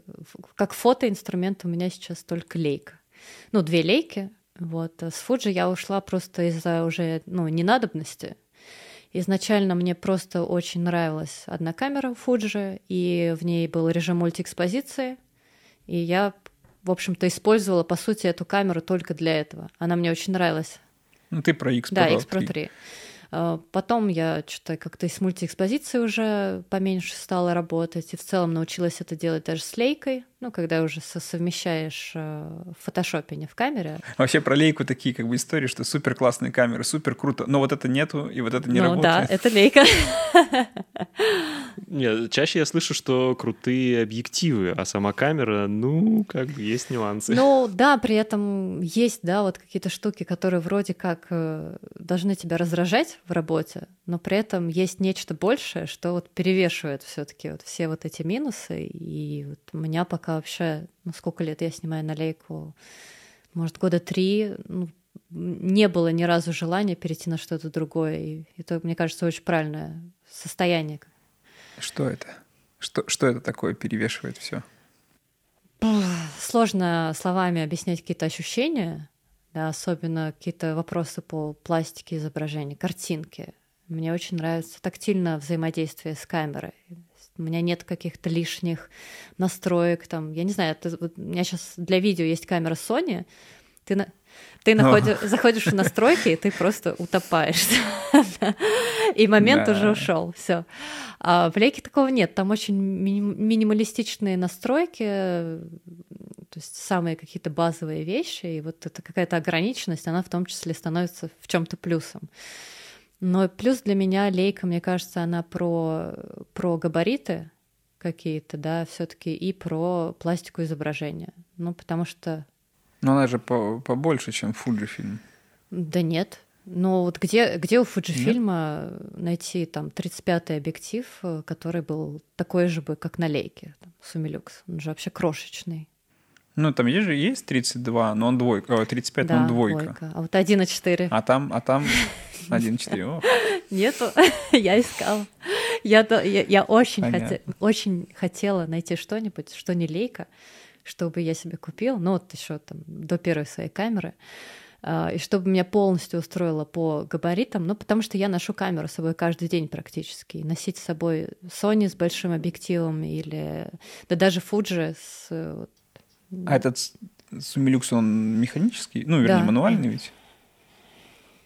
как фотоинструмент у меня сейчас только лейка. Ну, две лейки. Вот. А С Фуджи я ушла просто из-за уже ну, ненадобности. Изначально мне просто очень нравилась одна камера Фуджи, и в ней был режим мультиэкспозиции. И я, в общем-то, использовала, по сути, эту камеру только для этого. Она мне очень нравилась. Ну, ты про X Да, Pro X Pro 3. 3. А, Потом я что-то как-то с мультиэкспозицией уже поменьше стала работать, и в целом научилась это делать даже с лейкой, ну, когда уже со- совмещаешь э, в фотошопе, не в камере. Вообще про лейку такие как бы истории, что супер классные камеры, супер круто, но вот это нету, и вот это не ну работает. да, это лейка. Нет, чаще я слышу, что крутые объективы, а сама камера, ну, как бы есть нюансы. Ну да, при этом есть, да, вот какие-то штуки, которые вроде как э, должны тебя раздражать в работе, но при этом есть нечто большее, что вот перевешивает все-таки вот все вот эти минусы. И вот у меня пока вообще, ну сколько лет я снимаю на лейку, может года три, ну, не было ни разу желания перейти на что-то другое. И это, мне кажется, очень правильное состояние. Что это? Что, что это такое перевешивает все? Сложно словами объяснять какие-то ощущения, да, особенно какие-то вопросы по пластике изображения, картинки. Мне очень нравится тактильное взаимодействие с камерой. У меня нет каких-то лишних настроек. Там, я не знаю, это вот у меня сейчас для видео есть камера Sony. Ты, на, ты находи- заходишь в настройки, и ты просто утопаешь. И момент уже ушел. Все. А в лейке такого нет. Там очень мини- минималистичные настройки, то есть самые какие-то базовые вещи, и вот эта какая-то ограниченность, она в том числе становится в чем-то плюсом. Но плюс для меня лейка, мне кажется, она про, про габариты какие-то, да, все-таки и про пластику изображения. Ну, потому что Но она же по- побольше, чем Fujifilm. да нет. Но вот где, где у Фуджифильма найти там 35-й объектив, э, который был такой же бы, как на лейке, там, Сумилюкс? Он же вообще крошечный. Ну, там есть же есть 32, но он двойка, о, 35, но да, он двойка. А вот 1,4 А там, а там 1.4. О, нету. я искала. Я, я, я очень, хоте- очень хотела найти что-нибудь, что не лейка, чтобы я себе купил, ну вот еще там до первой своей камеры, а, и чтобы меня полностью устроило по габаритам, ну потому что я ношу камеру с собой каждый день практически. И носить с собой Sony с большим объективом или да даже Fuji с э, А этот Сумилюкс, он механический? Ну, вернее, Да. мануальный ведь?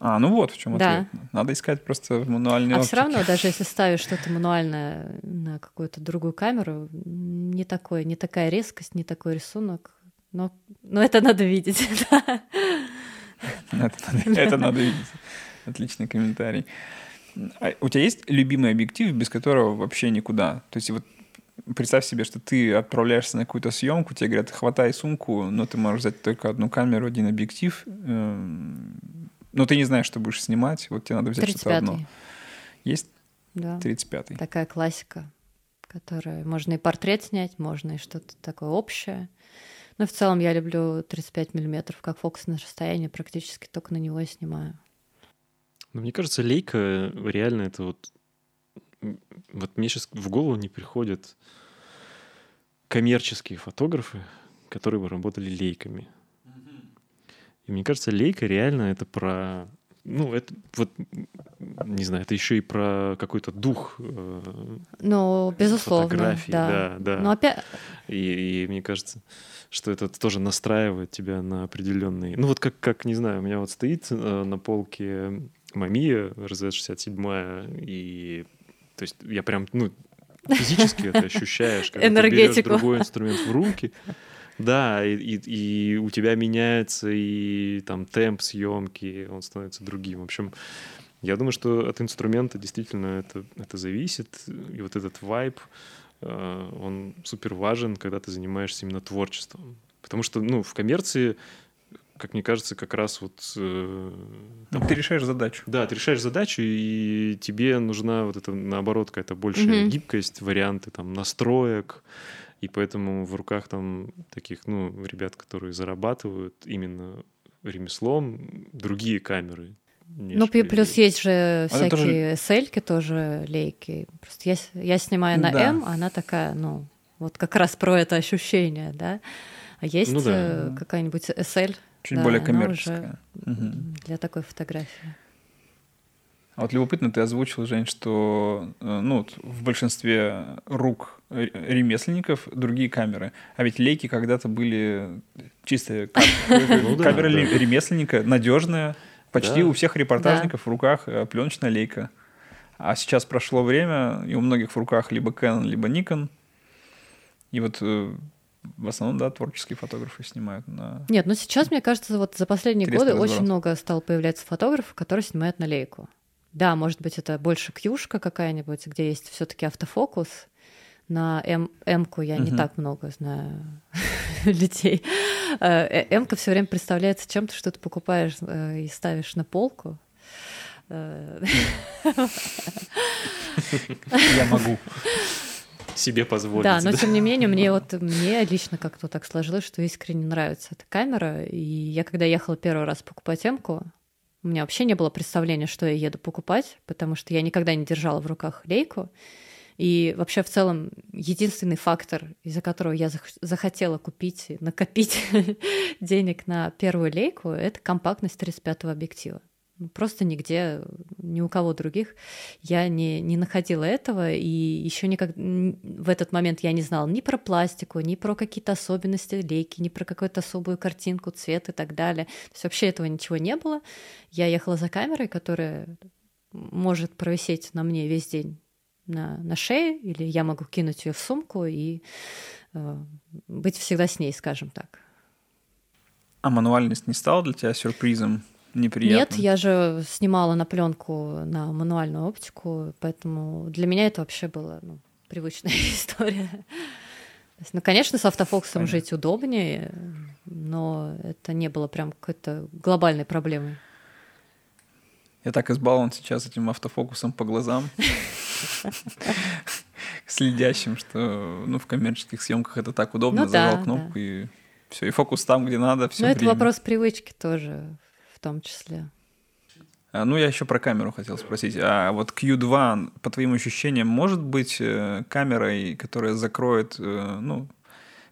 А, ну вот в чем Да. ответ. Надо искать просто в мануальной А оптике. все равно, даже если ставишь что-то мануальное на какую-то другую камеру, не такой, не такая резкость, не такой рисунок. Но, но это надо видеть. да. Это надо, это надо видеть. Отличный комментарий. А у тебя есть любимый объектив, без которого вообще никуда? То есть вот представь себе, что ты отправляешься на какую-то съемку, тебе говорят, хватай сумку, но ты можешь взять только одну камеру, один объектив, эм, но ты не знаешь, что будешь снимать, вот тебе надо взять что-то одно. 35-й, Есть да. 35-й? Такая классика, которая можно и портрет снять, можно и что-то такое общее. Но в целом я люблю 35 миллиметров, как фокусное расстояние, практически только на него и снимаю. Но мне кажется, лейка реально это вот... Вот мне сейчас в голову не приходят коммерческие фотографы, которые бы работали лейками. И мне кажется, лейка реально это про ну, это вот, не знаю, это еще и про какой-то дух э, Ну, безусловно, фотографии, да. да, да. Но опять, И, и мне кажется, что это тоже настраивает тебя на определенные... Ну вот как, как не знаю, у меня вот стоит э, на полке Мамия RZ67, и то есть я прям, ну, физически это ощущаешь, когда ты берешь Энергетику. другой инструмент в руки. Да, и, и, и у тебя меняется и там темп съемки, он становится другим. В общем, я думаю, что от инструмента действительно это, это зависит. И вот этот вайб, э, он супер важен, когда ты занимаешься именно творчеством. Потому что, ну, в коммерции, как мне кажется, как раз вот... э, Ну, ты решаешь задачу. да, ты решаешь задачу, и тебе нужна вот это, наоборот, какая-то большая Мгм. гибкость, варианты там настроек, и поэтому в руках там таких, ну, ребят, которые зарабатывают именно ремеслом, другие камеры. ну, пи- плюс есть же тоже- всякие сельки тоже, лейки. Просто я, я снимаю на Да. М, а она такая, ну, вот как раз про это ощущение, да. А есть Ну да. э, какая-нибудь SL Чуть Да, более она коммерческая. Мгм. для такой фотографии. А вот любопытно, ты озвучил, Жень, что э, ну, вот в большинстве рук ре- ремесленников другие камеры. А ведь лейки когда-то были чистые Ну ле- ремесленника, надежная. Почти у всех репортажников в руках пленочная лейка. А сейчас прошло время, и у многих в руках либо Canon, либо Nikon. И вот э, в основном, да, творческие фотографы снимают на... Нет, ну сейчас, мне кажется, вот за последние годы очень разворот. много стало появляться фотографов, которые снимают на лейку. Да, может быть, это больше кьюшка какая-нибудь, где есть все-таки автофокус. На М- М-ку я не Мгм. так много знаю людей. Э, М-ка все время представляется чем-то, что ты покупаешь э, и ставишь на полку. Э, Я могу. Себе позволить. Да, но тем не менее, мне вот мне лично как-то так сложилось, что искренне нравится эта камера. И я когда ехала первый раз покупать М-ку, у меня вообще не было представления, что я еду покупать, потому что я никогда не держала в руках лейку. И вообще в целом единственный фактор, из-за которого я зах- захотела купить, и накопить денег на первую лейку, это компактность 35-го объектива. Ну, Просто нигде, ни у кого других я не, не находила этого, и еще никак в этот момент я не знала ни про пластику, ни про какие-то особенности лейки, ни про какую-то особую картинку, цвет и так далее. То есть вообще этого ничего не было. Я ехала за камерой, которая может провисеть на мне весь день на, на шее, или я могу кинуть ее в сумку и э, быть всегда с ней, скажем так. А мануальность не стала для тебя сюрпризом неприятным? Нет, я же снимала на пленку на мануальную оптику, поэтому для меня это вообще была ну, привычная история. Ну, конечно, с автофокусом Понятно. жить удобнее, но это не было прям какой-то глобальной проблемой. Я так избалован сейчас этим автофокусом по глазам. Следящим, что ну, в коммерческих съемках это так удобно, Ну да, зажал кнопку и все, и фокус там, где надо, все но это вопрос привычки тоже в том числе. А, ну, я еще про камеру хотел спросить. А вот Q2, по твоим ощущениям, может быть э, камерой, которая закроет, э, ну,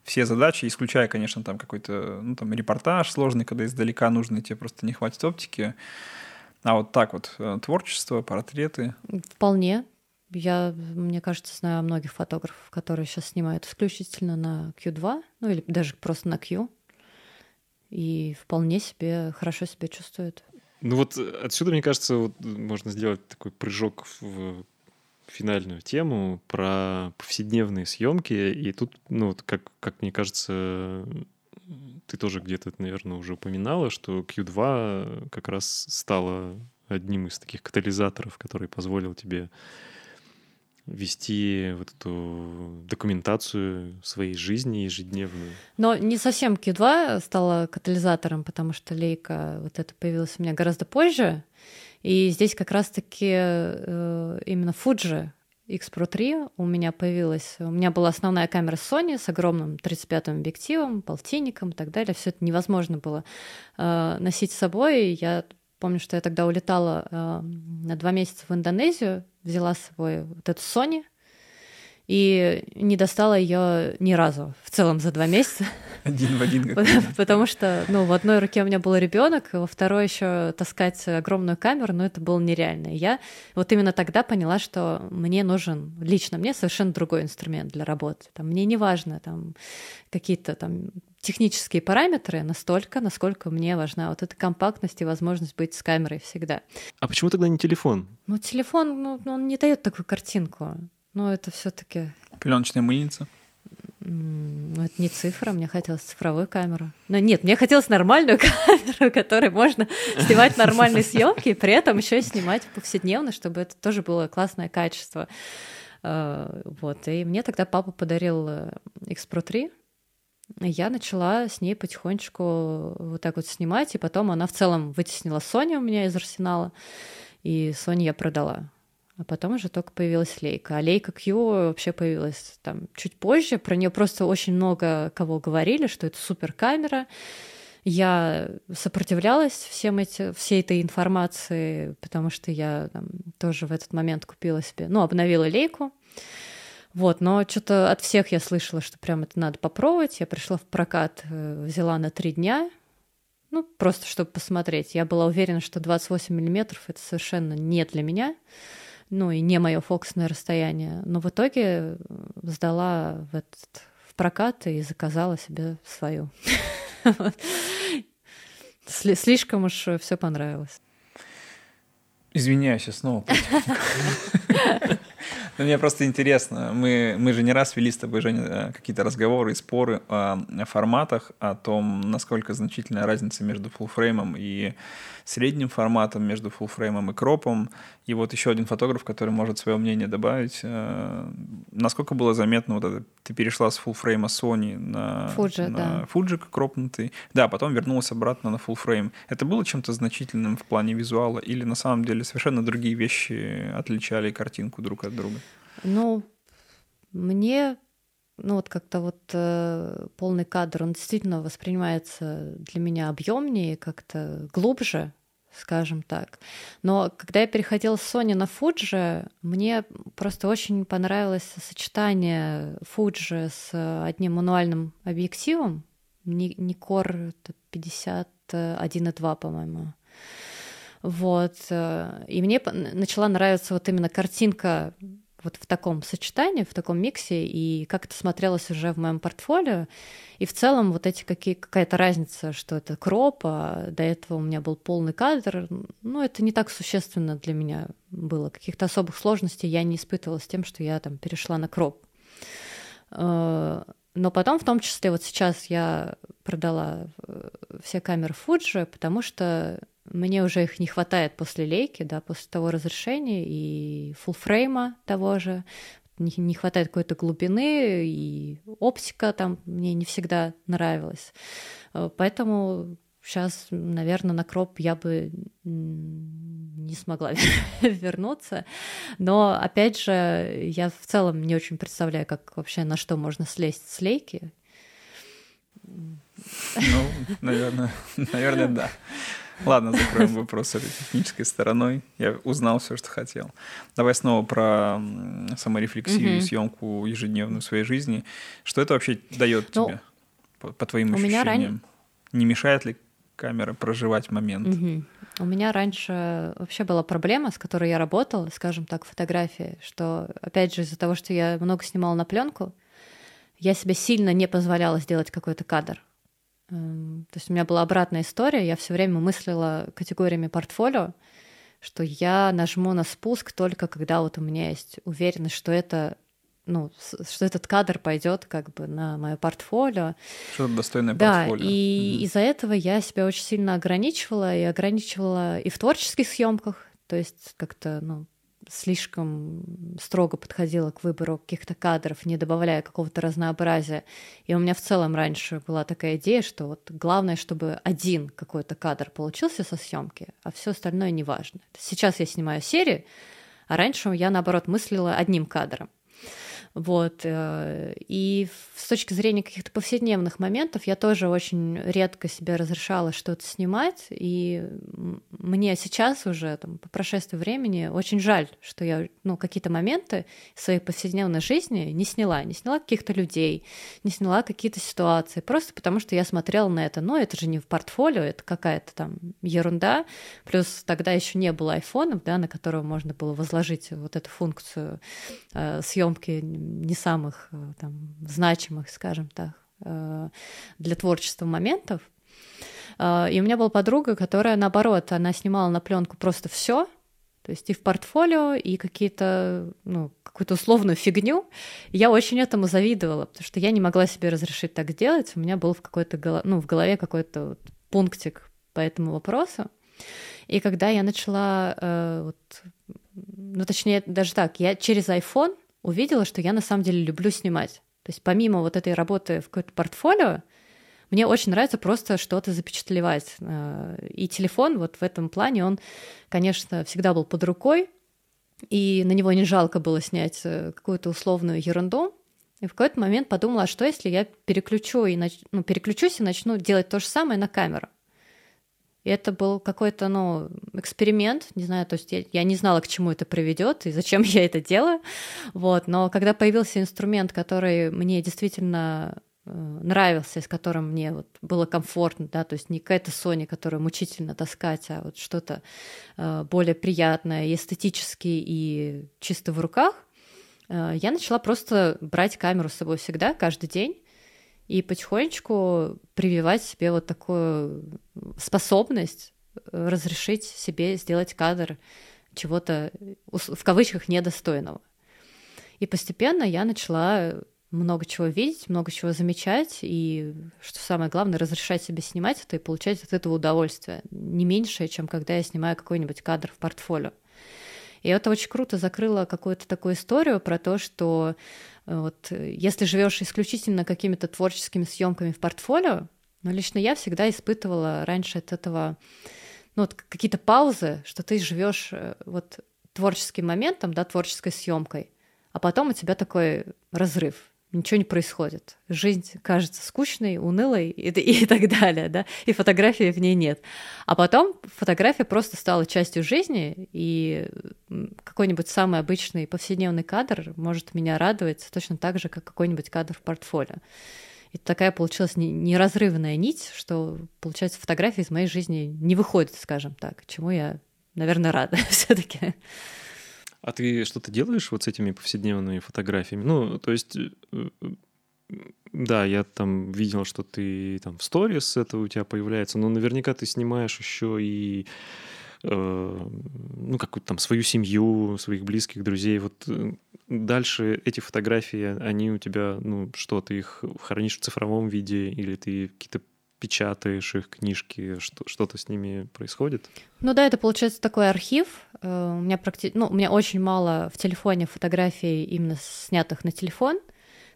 все задачи, исключая, конечно, там какой-то, ну, там, репортаж сложный, когда издалека нужно, тебе просто не хватит оптики. А вот так вот, э, творчество, портреты. Вполне. Я, мне кажется, знаю многих фотографов, которые сейчас снимают исключительно на Q2, ну или даже просто на Q, и вполне себе хорошо себя чувствуют. Ну вот отсюда, мне кажется, вот можно сделать такой прыжок в финальную тему про повседневные съемки. И тут, ну вот как, как мне кажется, ты тоже где-то, наверное, уже упоминала, что Q2 как раз стала одним из таких катализаторов, который позволил тебе вести вот эту документацию своей жизни ежедневную. Но не совсем Q2 стала катализатором, потому что лейка вот это появилась у меня гораздо позже. И здесь как раз-таки э, именно Fuji X Pro 3 у меня появилась. У меня была основная камера Sony с огромным 35-м объективом, полтинником и так далее. Все это невозможно было э, носить с собой. Я помню, что я тогда улетала э, на два месяца в Индонезию, взяла с собой вот эту Sony и не достала ее ни разу в целом за два месяца. Один в один. Потому что, ну, в одной руке у меня был ребенок, во второй еще таскать огромную камеру, но это было нереально. я вот именно тогда поняла, что мне нужен, лично мне совершенно другой инструмент для работы. Там, мне не важно там какие-то там технические параметры настолько, насколько мне важна вот эта компактность и возможность быть с камерой всегда. А почему тогда не телефон? Ну, телефон, ну, он не дает такую картинку. Но это все-таки. Пленочная мыльница. Ну, это не цифра, мне хотелось цифровую камеру. Но нет, мне хотелось нормальную камеру, которой можно снимать нормальные съемки, и при этом еще снимать повседневно, чтобы это тоже было классное качество. А, вот. И мне тогда папа подарил э, X Pro 3, я начала с ней потихонечку вот так вот снимать, и потом она в целом вытеснила Sony у меня из арсенала, и Sony я продала. А потом уже только появилась Лейка. А Лейка Q вообще появилась там чуть позже. Про нее просто очень много кого говорили, что это супер камера. Я сопротивлялась всем эти, всей этой информации, потому что я там, тоже в этот момент купила себе, ну, обновила лейку. Вот, но что-то от всех я слышала, что прям это надо попробовать. Я пришла в прокат, э, взяла на три дня, ну, просто чтобы посмотреть. Я была уверена, что 28 миллиметров — это совершенно не для меня, ну, и не мое фокусное расстояние. Но в итоге э, сдала в, этот, в прокат и заказала себе свою. Слишком уж все понравилось. Извиняюсь, я снова. Ну, мне просто интересно. Мы, мы же не раз вели с тобой, Женя, э, какие-то разговоры и споры о, о форматах, о том, насколько значительная разница между фуллфреймом и средним форматом, между фуллфреймом и кропом. И вот еще один фотограф, который может свое мнение добавить. Э, насколько было заметно, вот это, ты перешла с фуллфрейма Sony на Fuji, на да. Fuji кропнутый. Да, потом вернулась обратно на фуллфрейм. Это было чем-то значительным в плане визуала или на самом деле совершенно другие вещи отличали картинку друг от друга? Ну, мне ну вот как-то вот э, полный кадр, он действительно воспринимается для меня объемнее, как-то глубже, скажем так. Но когда я переходила с Sony на Fuji, мне просто очень понравилось сочетание Fuji с одним мануальным объективом, Nikkor 51.2, по-моему. Вот. И мне начала нравиться вот именно картинка вот в таком сочетании, в таком миксе, и как это смотрелось уже в моем портфолио. И в целом вот эти какие, какая-то разница, что это кроп, а до этого у меня был полный кадр, ну, это не так существенно для меня было. Каких-то особых сложностей я не испытывала с тем, что я там перешла на кроп. Но потом, в том числе, вот сейчас я продала э, все камеры Fuji, потому что мне уже их не хватает после лейки, да, после того разрешения и фулфрейма того же. Не, не хватает какой-то глубины, и оптика там мне не всегда нравилась. Э, поэтому сейчас, наверное, на кроп я бы не смогла вернуться. Но, опять же, я в целом не очень представляю, как вообще на что можно слезть с лейки. Ну, наверное, наверное, да. Ладно, закроем вопрос этой технической стороной. Я узнал все, что хотел. Давай снова про саморефлексию и съемку ежедневную в своей жизни. Что это вообще дает ну, тебе, по, по твоим ощущениям? Ран... Не мешает ли камера проживать момент? Угу. У меня раньше вообще была проблема, с которой я работала, скажем так, фотографии, что, опять же, из-за того, что я много снимала на пленку, я себе сильно не позволяла сделать какой-то кадр. Эм, то есть у меня была обратная история, я все время мыслила категориями портфолио, что я нажму на спуск только когда вот у меня есть уверенность, что это ну, что этот кадр пойдет как бы на мое портфолио. Что это достойное да, портфолио. и mm из-за этого я себя очень сильно ограничивала, и ограничивала и в творческих съемках, то есть как-то, ну, слишком строго подходила к выбору каких-то кадров, не добавляя какого-то разнообразия. И у меня в целом раньше была такая идея, что вот главное, чтобы один какой-то кадр получился со съемки, а все остальное не важно. Сейчас я снимаю серию, а раньше я, наоборот, мыслила одним кадром. Вот. Э, и с точки зрения каких-то повседневных моментов я тоже очень редко себе разрешала что-то снимать. И мне сейчас уже, там, по прошествии времени, очень жаль, что я ну, какие-то моменты своей повседневной жизни не сняла. Не сняла каких-то людей, не сняла какие-то ситуации. Просто потому, что я смотрела на это. Но это же не в портфолио, это какая-то там ерунда. Плюс тогда еще не было айфонов, да, на которого можно было возложить вот эту функцию э, съемки не самых э, там, значимых, скажем так, э, для творчества моментов. Э, и у меня была подруга, которая, наоборот, она снимала на пленку просто все, то есть и в портфолио, и какие-то, ну, какую-то условную фигню. я очень этому завидовала, потому что я не могла себе разрешить так сделать. У меня был в, какой-то, ну, в голове какой-то вот пунктик по этому вопросу. И когда я начала, э, вот, ну, точнее, даже так, я через iPhone увидела, что я на самом деле люблю снимать. То есть помимо вот этой работы в какое-то портфолио, мне очень нравится просто что-то запечатлевать. Э, и телефон вот в этом плане, он, конечно, всегда был под рукой, и на него не жалко было снять э, какую-то условную ерунду. И в какой-то момент подумала, а что если я переключу и нач... ну, переключусь и начну делать то же самое на камеру? И это был какой-то, ну, эксперимент, не знаю, то есть я, я не знала, к чему это приведет и зачем я это делаю, вот, но когда появился инструмент, который мне действительно э, нравился, с которым мне вот было комфортно, да, то есть не какая-то Sony, которую мучительно таскать, а вот что-то э, более приятное, эстетически и чисто в руках, э, я начала просто брать камеру с собой всегда, каждый день, и потихонечку прививать себе вот такую способность э, разрешить себе сделать кадр чего-то в кавычках недостойного. И постепенно я начала много чего видеть, много чего замечать, и, что самое главное, разрешать себе снимать это и получать от этого удовольствие. Не меньшее, чем когда я снимаю какой-нибудь кадр в портфолио. И это очень круто закрыло какую-то такую историю про то, что вот, если живешь исключительно какими-то творческими съемками в портфолио, но лично я всегда испытывала раньше от этого ну, вот какие-то паузы, что ты живешь э, вот творческим моментом, да, творческой съемкой, а потом у тебя такой разрыв ничего не происходит. Жизнь кажется скучной, унылой и, и, так далее, да, и фотографии в ней нет. А потом фотография просто стала частью жизни, и какой-нибудь самый обычный повседневный кадр может меня радовать точно так же, как какой-нибудь кадр в портфолио. И такая получилась неразрывная нить, что, получается, фотографии из моей жизни не выходят, скажем так, чему я, наверное, рада все-таки. А ты что-то делаешь вот с этими повседневными фотографиями? Ну, то есть, э, да, я там видел, что ты там в сторис это у тебя появляется, но наверняка ты снимаешь еще и э, ну, какую-то там свою семью, своих близких, друзей. Вот э, дальше эти фотографии, они у тебя, ну, что, ты их хранишь в цифровом виде или ты какие-то печатаешь их книжки, что, что-то с ними происходит? Ну да, это получается такой архив. Э, у меня, практи... ну, у меня очень мало в телефоне фотографий именно снятых на телефон,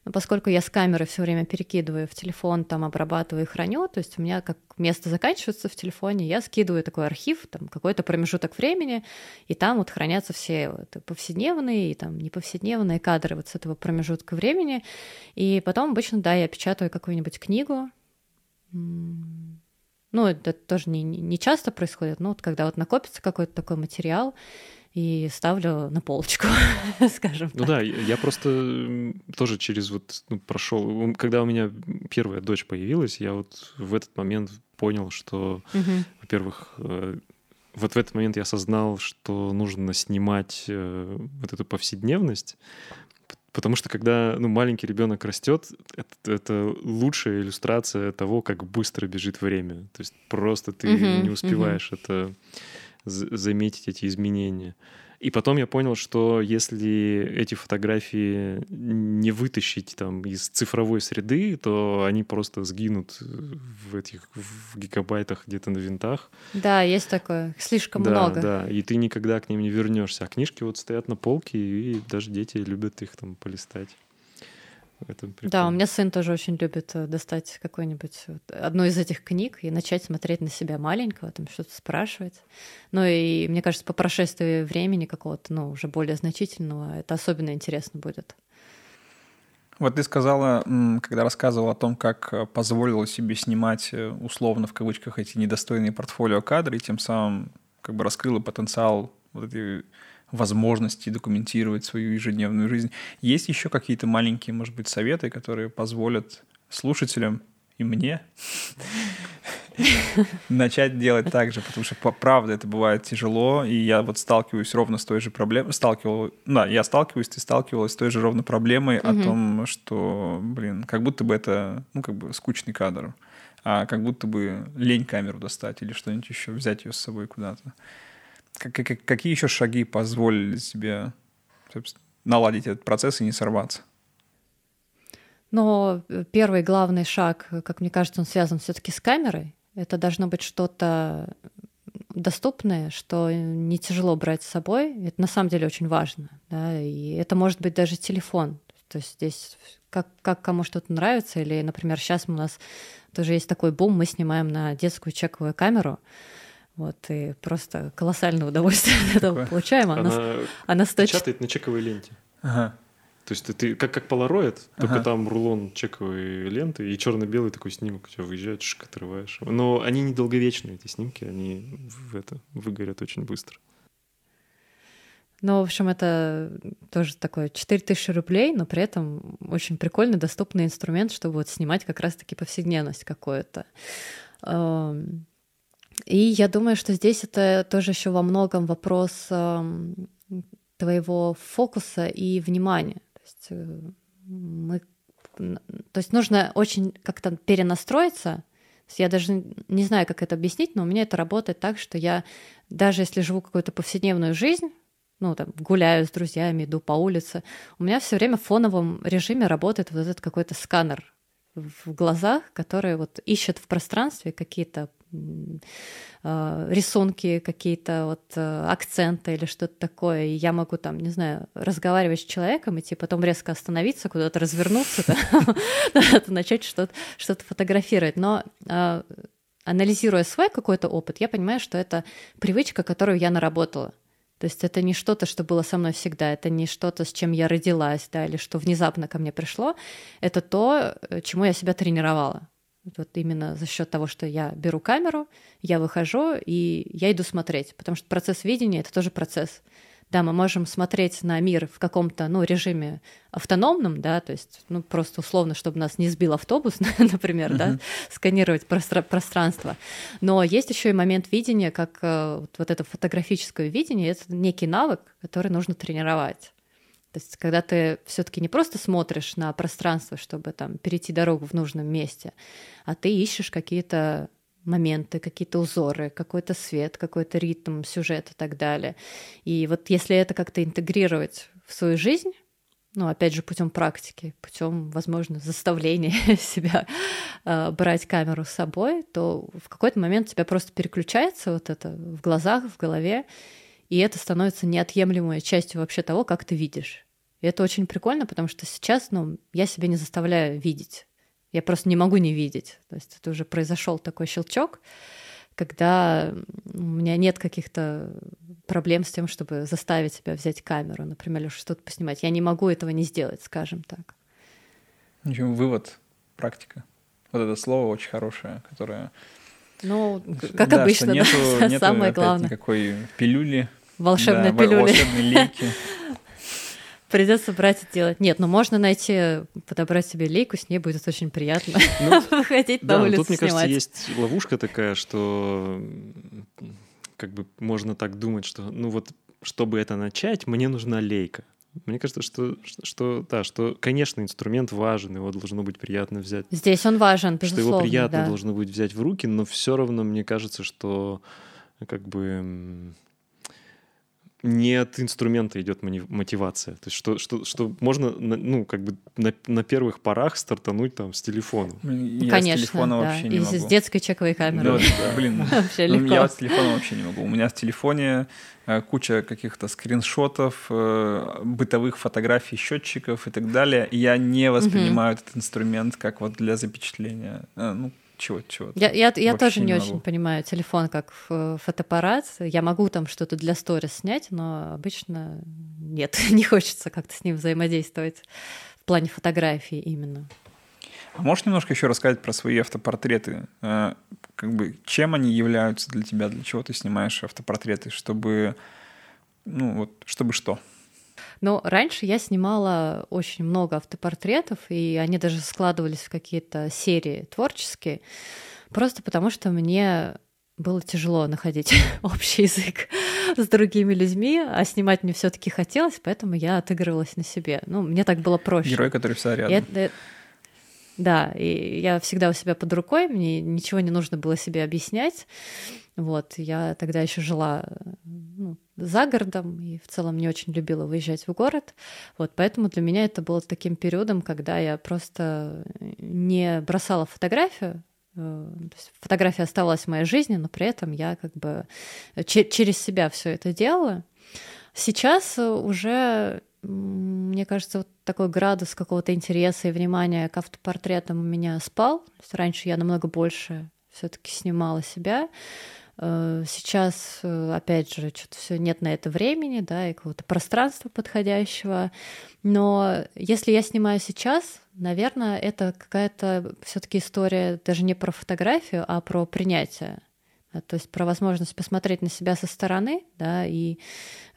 но поскольку я с камеры все время перекидываю в телефон, там обрабатываю и храню, то есть у меня как место заканчивается в телефоне, я скидываю такой архив, там какой-то промежуток времени, и там вот хранятся все вот повседневные и там неповседневные кадры вот с этого промежутка времени, и потом обычно, да, я печатаю какую-нибудь книгу, ну, это тоже не, не часто происходит, но вот когда вот накопится какой-то такой материал, и ставлю на полочку, скажем Ну да, я просто тоже через вот ну, прошел, когда у меня первая дочь появилась, я вот в этот момент понял, что, во-первых, э, вот в этот момент я осознал, что нужно снимать э, вот эту повседневность, Потому что когда ну, маленький ребенок растет, это, это лучшая иллюстрация того, как быстро бежит время. То есть просто ты uh-huh, не успеваешь uh-huh. это заметить эти изменения. И потом я понял, что если эти фотографии не вытащить там из цифровой среды, то они просто сгинут в этих в гигабайтах где-то на винтах. Да, есть такое. Слишком да, много. Да, и ты никогда к ним не вернешься. А книжки вот стоят на полке, и даже дети любят их там полистать. Да, у меня сын тоже очень любит э, достать какой-нибудь одну из этих книг и начать смотреть на себя маленького, там что-то спрашивать. Ну и мне кажется, по прошествии времени какого-то, ну, уже более значительного, это особенно интересно будет. Вот ты сказала, когда рассказывала о том, как э, позволила себе снимать э, условно в кавычках эти недостойные портфолио кадры, и тем самым как бы раскрыла потенциал вот этой возможности документировать свою ежедневную жизнь. Есть еще какие-то маленькие, может быть, советы, которые позволят слушателям и мне начать делать так же, потому что правда это бывает тяжело, и я вот сталкиваюсь ровно с той же проблемой, сталкивал, да, я сталкиваюсь, ты сталкивалась с той же ровно проблемой о том, что, блин, как будто бы это, ну, как бы скучный кадр, а как будто бы лень камеру достать или что-нибудь еще, взять ее с собой куда-то. Какие еще шаги позволили себе наладить этот процесс и не сорваться? Но первый главный шаг, как мне кажется, он связан все-таки с камерой. Это должно быть что-то доступное, что не тяжело брать с собой. Это на самом деле очень важно. Да? И это может быть даже телефон. То есть здесь как, как кому что-то нравится. Или, например, сейчас у нас тоже есть такой бум, мы снимаем на детскую чековую камеру. Вот, и просто колоссальное удовольствие от этого получаем. Она, она, она стоит... печатает на чековой ленте. Ага. То есть ты, ты как, как полароид, ага. только там рулон чековой ленты и черно-белый такой снимок, у тебя выезжает, шик, отрываешь. Но они недолговечные, эти снимки, они в это выгорят очень быстро. Ну, в общем, это тоже такое 4000 рублей, но при этом очень прикольный, доступный инструмент, чтобы вот снимать как раз-таки повседневность какую-то. И я думаю, что здесь это тоже еще во многом вопрос эм, твоего фокуса и внимания есть э, мы, то есть нужно очень как-то перенастроиться. Я даже не знаю, как это объяснить, но у меня это работает так, что я даже если живу какую-то повседневную жизнь, ну, там, гуляю с друзьями, иду по улице, у меня все время в фоновом режиме работает вот этот какой-то сканер в глазах, который вот ищет в пространстве какие-то рисунки какие-то, вот э, акценты или что-то такое, и я могу там, не знаю, разговаривать с человеком, идти потом резко остановиться, куда-то развернуться, начать что-то что фотографировать. Но э, анализируя свой какой-то опыт, я понимаю, что это привычка, которую я наработала. То есть это не что-то, что было со мной всегда, это не что-то, с чем я родилась, да, или что внезапно ко мне пришло. Это то, чему я себя тренировала. Вот именно за счет того, что я беру камеру, я выхожу и я иду смотреть, потому что процесс видения это тоже процесс. Да, мы можем смотреть на мир в каком-то ну, режиме автономном, да, то есть ну, просто условно, чтобы нас не сбил автобус, например, uh-huh. да, сканировать простра- пространство. Но есть еще и момент видения, как э, вот, вот это фотографическое видение, это некий навык, который нужно тренировать. То есть, когда ты все-таки не просто смотришь на пространство, чтобы там перейти дорогу в нужном месте, а ты ищешь какие-то моменты, какие-то узоры, какой-то свет, какой-то ритм, сюжет и так далее. И вот если это как-то интегрировать в свою жизнь, ну, опять же, путем практики, путем, возможно, заставления себя э, брать камеру с собой, то в какой-то момент тебя просто переключается вот это в глазах, в голове, и это становится неотъемлемой частью вообще того, как ты видишь. И это очень прикольно, потому что сейчас, ну, я себя не заставляю видеть. Я просто не могу не видеть. То есть это уже произошел такой щелчок, когда у меня нет каких-то проблем с тем, чтобы заставить себя взять камеру, например, или что-то поснимать. Я не могу этого не сделать, скажем так. В общем, вывод, практика. Вот это слово очень хорошее, которое... Ну, как да, обычно, нету, да, нету самое главное. никакой пилюли, волшебной да, пилюли. Волшебной лейки. Придется брать и делать. Нет, но ну можно найти, подобрать себе лейку, с ней будет очень приятно ну, выходить да, на улицу Тут, мне кажется, есть ловушка такая, что как бы можно так думать, что ну вот, чтобы это начать, мне нужна лейка. Мне кажется, что, что, что, да, что, конечно, инструмент важен, его должно быть приятно взять. Здесь он важен, безусловно. Что его приятно да. должно быть взять в руки, но все равно мне кажется, что как бы не от инструмента идет мотивация. То есть что, что, что можно, ну, как бы на, на первых порах стартануть там с телефона. Я Конечно, с телефона да. вообще не и могу. с детской чековой камерой. Да, блин, ну, я с телефона вообще не могу. У меня в телефоне э, куча каких-то скриншотов, э, бытовых фотографий, счетчиков и так далее. И я не воспринимаю этот инструмент как вот для запечатления. Э, ну, чего, чего. Я, я, я тоже не, не очень понимаю телефон как фотоаппарат. Я могу там что-то для сторис снять, но обычно нет, не хочется как-то с ним взаимодействовать в плане фотографии именно. А можешь немножко еще рассказать про свои автопортреты? Э, как бы чем они являются для тебя, для чего ты снимаешь автопортреты, чтобы, ну вот, чтобы что? Но раньше я снимала очень много автопортретов, и они даже складывались в какие-то серии творческие, просто потому что мне было тяжело находить общий язык с другими людьми, а снимать мне все-таки хотелось, поэтому я отыгрывалась на себе. Ну, мне так было проще. Герой, который всегда рядом. Это, да, и я всегда у себя под рукой, мне ничего не нужно было себе объяснять. Вот, я тогда еще жила ну, за городом и в целом не очень любила выезжать в город. Вот, поэтому для меня это было таким периодом, когда я просто не бросала фотографию, э, фотография оставалась в моей жизни, но при этом я как бы через себя все это делала. Сейчас уже, мне кажется, вот такой градус какого-то интереса и внимания к автопортретам у меня спал. раньше я намного больше все-таки снимала себя. Э, сейчас, э, опять же, что-то все нет на это времени, да, и какого-то пространства подходящего. Но если я снимаю сейчас, наверное, это какая-то все-таки история даже не про фотографию, а про принятие. То есть про возможность посмотреть на себя со стороны, да, и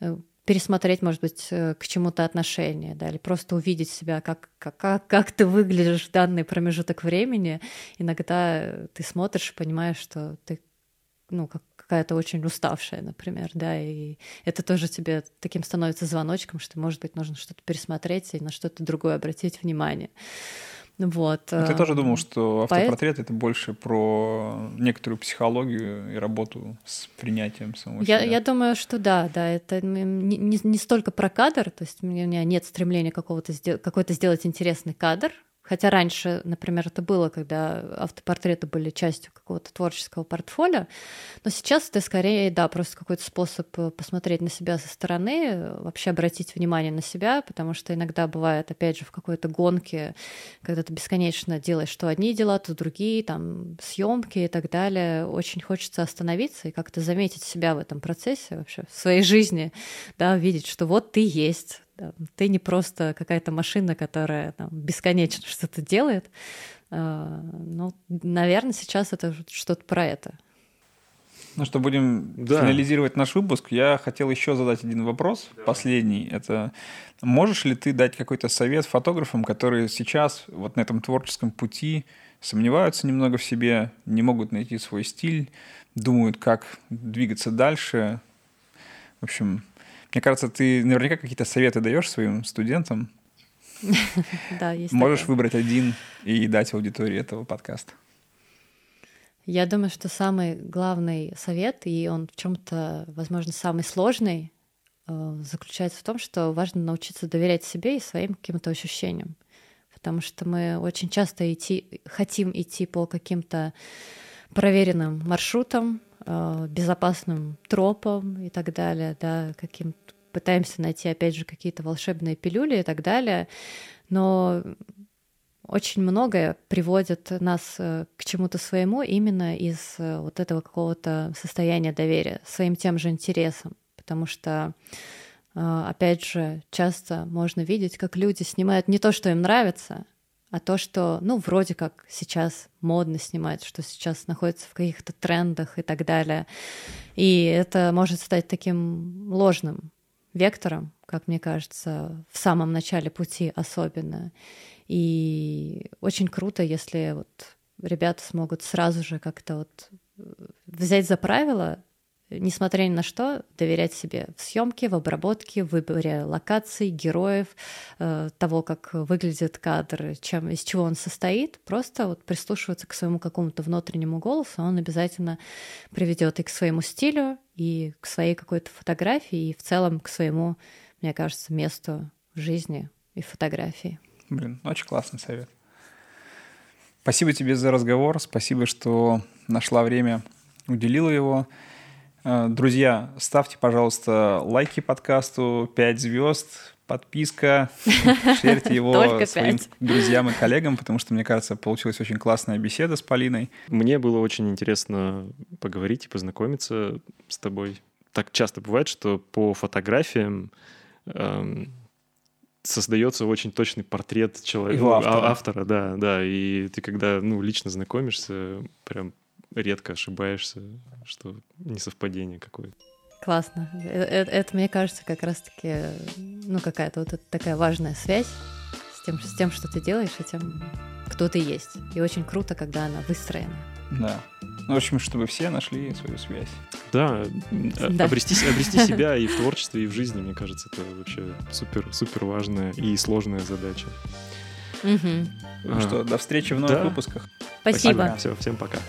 э, пересмотреть, может быть, к чему-то отношение, да, или просто увидеть себя, как, как, как ты выглядишь в данный промежуток времени. Иногда ты смотришь понимаешь, что ты ну, как какая-то очень уставшая, например, да, и это тоже тебе таким становится звоночком, что, может быть, нужно что-то пересмотреть и на что-то другое обратить внимание. Вот. Но ты тоже думал, что автопортрет Поэт... это больше про некоторую психологию и работу с принятием самого я, себя? Я думаю, что да, да, это не, не, не столько про кадр, то есть у меня нет стремления какого-то какой-то сделать интересный кадр, Хотя раньше, например, это было, когда автопортреты были частью какого-то творческого портфолио, но сейчас это скорее, да, просто какой-то способ э, посмотреть на себя со стороны, вообще обратить внимание на себя, потому что иногда бывает, опять же, в какой-то гонке, когда ты бесконечно делаешь то одни дела, то другие, там, съемки и так далее, очень хочется остановиться и как-то заметить себя в этом процессе вообще, в своей жизни, да, видеть, что вот ты есть, ты не просто какая-то машина, которая там, бесконечно что-то делает. А, ну, наверное, сейчас это что-то про это. Ну что, будем да. финализировать наш выпуск. Я хотел еще задать один вопрос, да. последний. Это можешь ли ты дать какой-то совет фотографам, которые сейчас вот на этом творческом пути сомневаются немного в себе, не могут найти свой стиль, думают, как двигаться дальше? В общем, мне кажется, ты наверняка какие-то советы даешь своим студентам. Да, есть. Можешь выбрать один и дать аудитории этого подкаста. Я думаю, что самый главный совет, и он в чем-то, возможно, самый сложный, э, заключается в том, что важно научиться доверять себе и своим каким-то ощущениям. Потому что мы очень часто идти, хотим идти по каким-то проверенным маршрутам, безопасным тропам и так далее, да, каким пытаемся найти, опять же, какие-то волшебные пилюли и так далее, но очень многое приводит нас э, к чему-то своему именно из э, вот этого какого-то состояния доверия своим тем же интересам, потому что опять же, часто можно видеть, как люди снимают не то, что им нравится, а то, что, ну, вроде как сейчас модно снимать, что сейчас находится в каких-то трендах и так далее. И это может стать таким ложным вектором, как мне кажется, в самом начале пути особенно. И очень круто, если вот ребята смогут сразу же как-то вот э, взять за правило несмотря ни на что, доверять себе в съемке, в обработке, в выборе локаций, героев, э, того, как выглядит кадр, чем, из чего он состоит, просто вот прислушиваться к своему какому-то внутреннему голосу, он обязательно приведет и к своему стилю, и к своей какой-то фотографии, и в целом к своему, мне кажется, месту в жизни и фотографии. Блин, очень классный совет. Спасибо тебе за разговор, спасибо, что нашла время, уделила его. Э, друзья, ставьте, пожалуйста, лайки подкасту, 5 звезд, подписка, шерьте его своим друзьям и коллегам, потому что, мне кажется, получилась очень классная беседа с Полиной. Мне было очень интересно поговорить и познакомиться с тобой. Так часто бывает, что по фотографиям эм, создается очень точный портрет человека, автора. автора, да, да. И ты когда ну, лично знакомишься, прям редко ошибаешься, что не совпадение какое-то. Классно. Э- э- Это, мне кажется, как раз-таки, ну, какая-то вот такая важная связь с тем, с тем, что ты делаешь, и тем, кто ты есть. И очень круто, когда она выстроена. Да. Ну, в общем, чтобы все нашли свою связь. Да, а- Да. Обрести, с- обрести себя и в творчестве, и в жизни, мне кажется, это вообще супер, супер важная и сложная задача. Мгм. Ну что, до встречи в новых да. выпусках. Спасибо. Пока. Все, всем пока.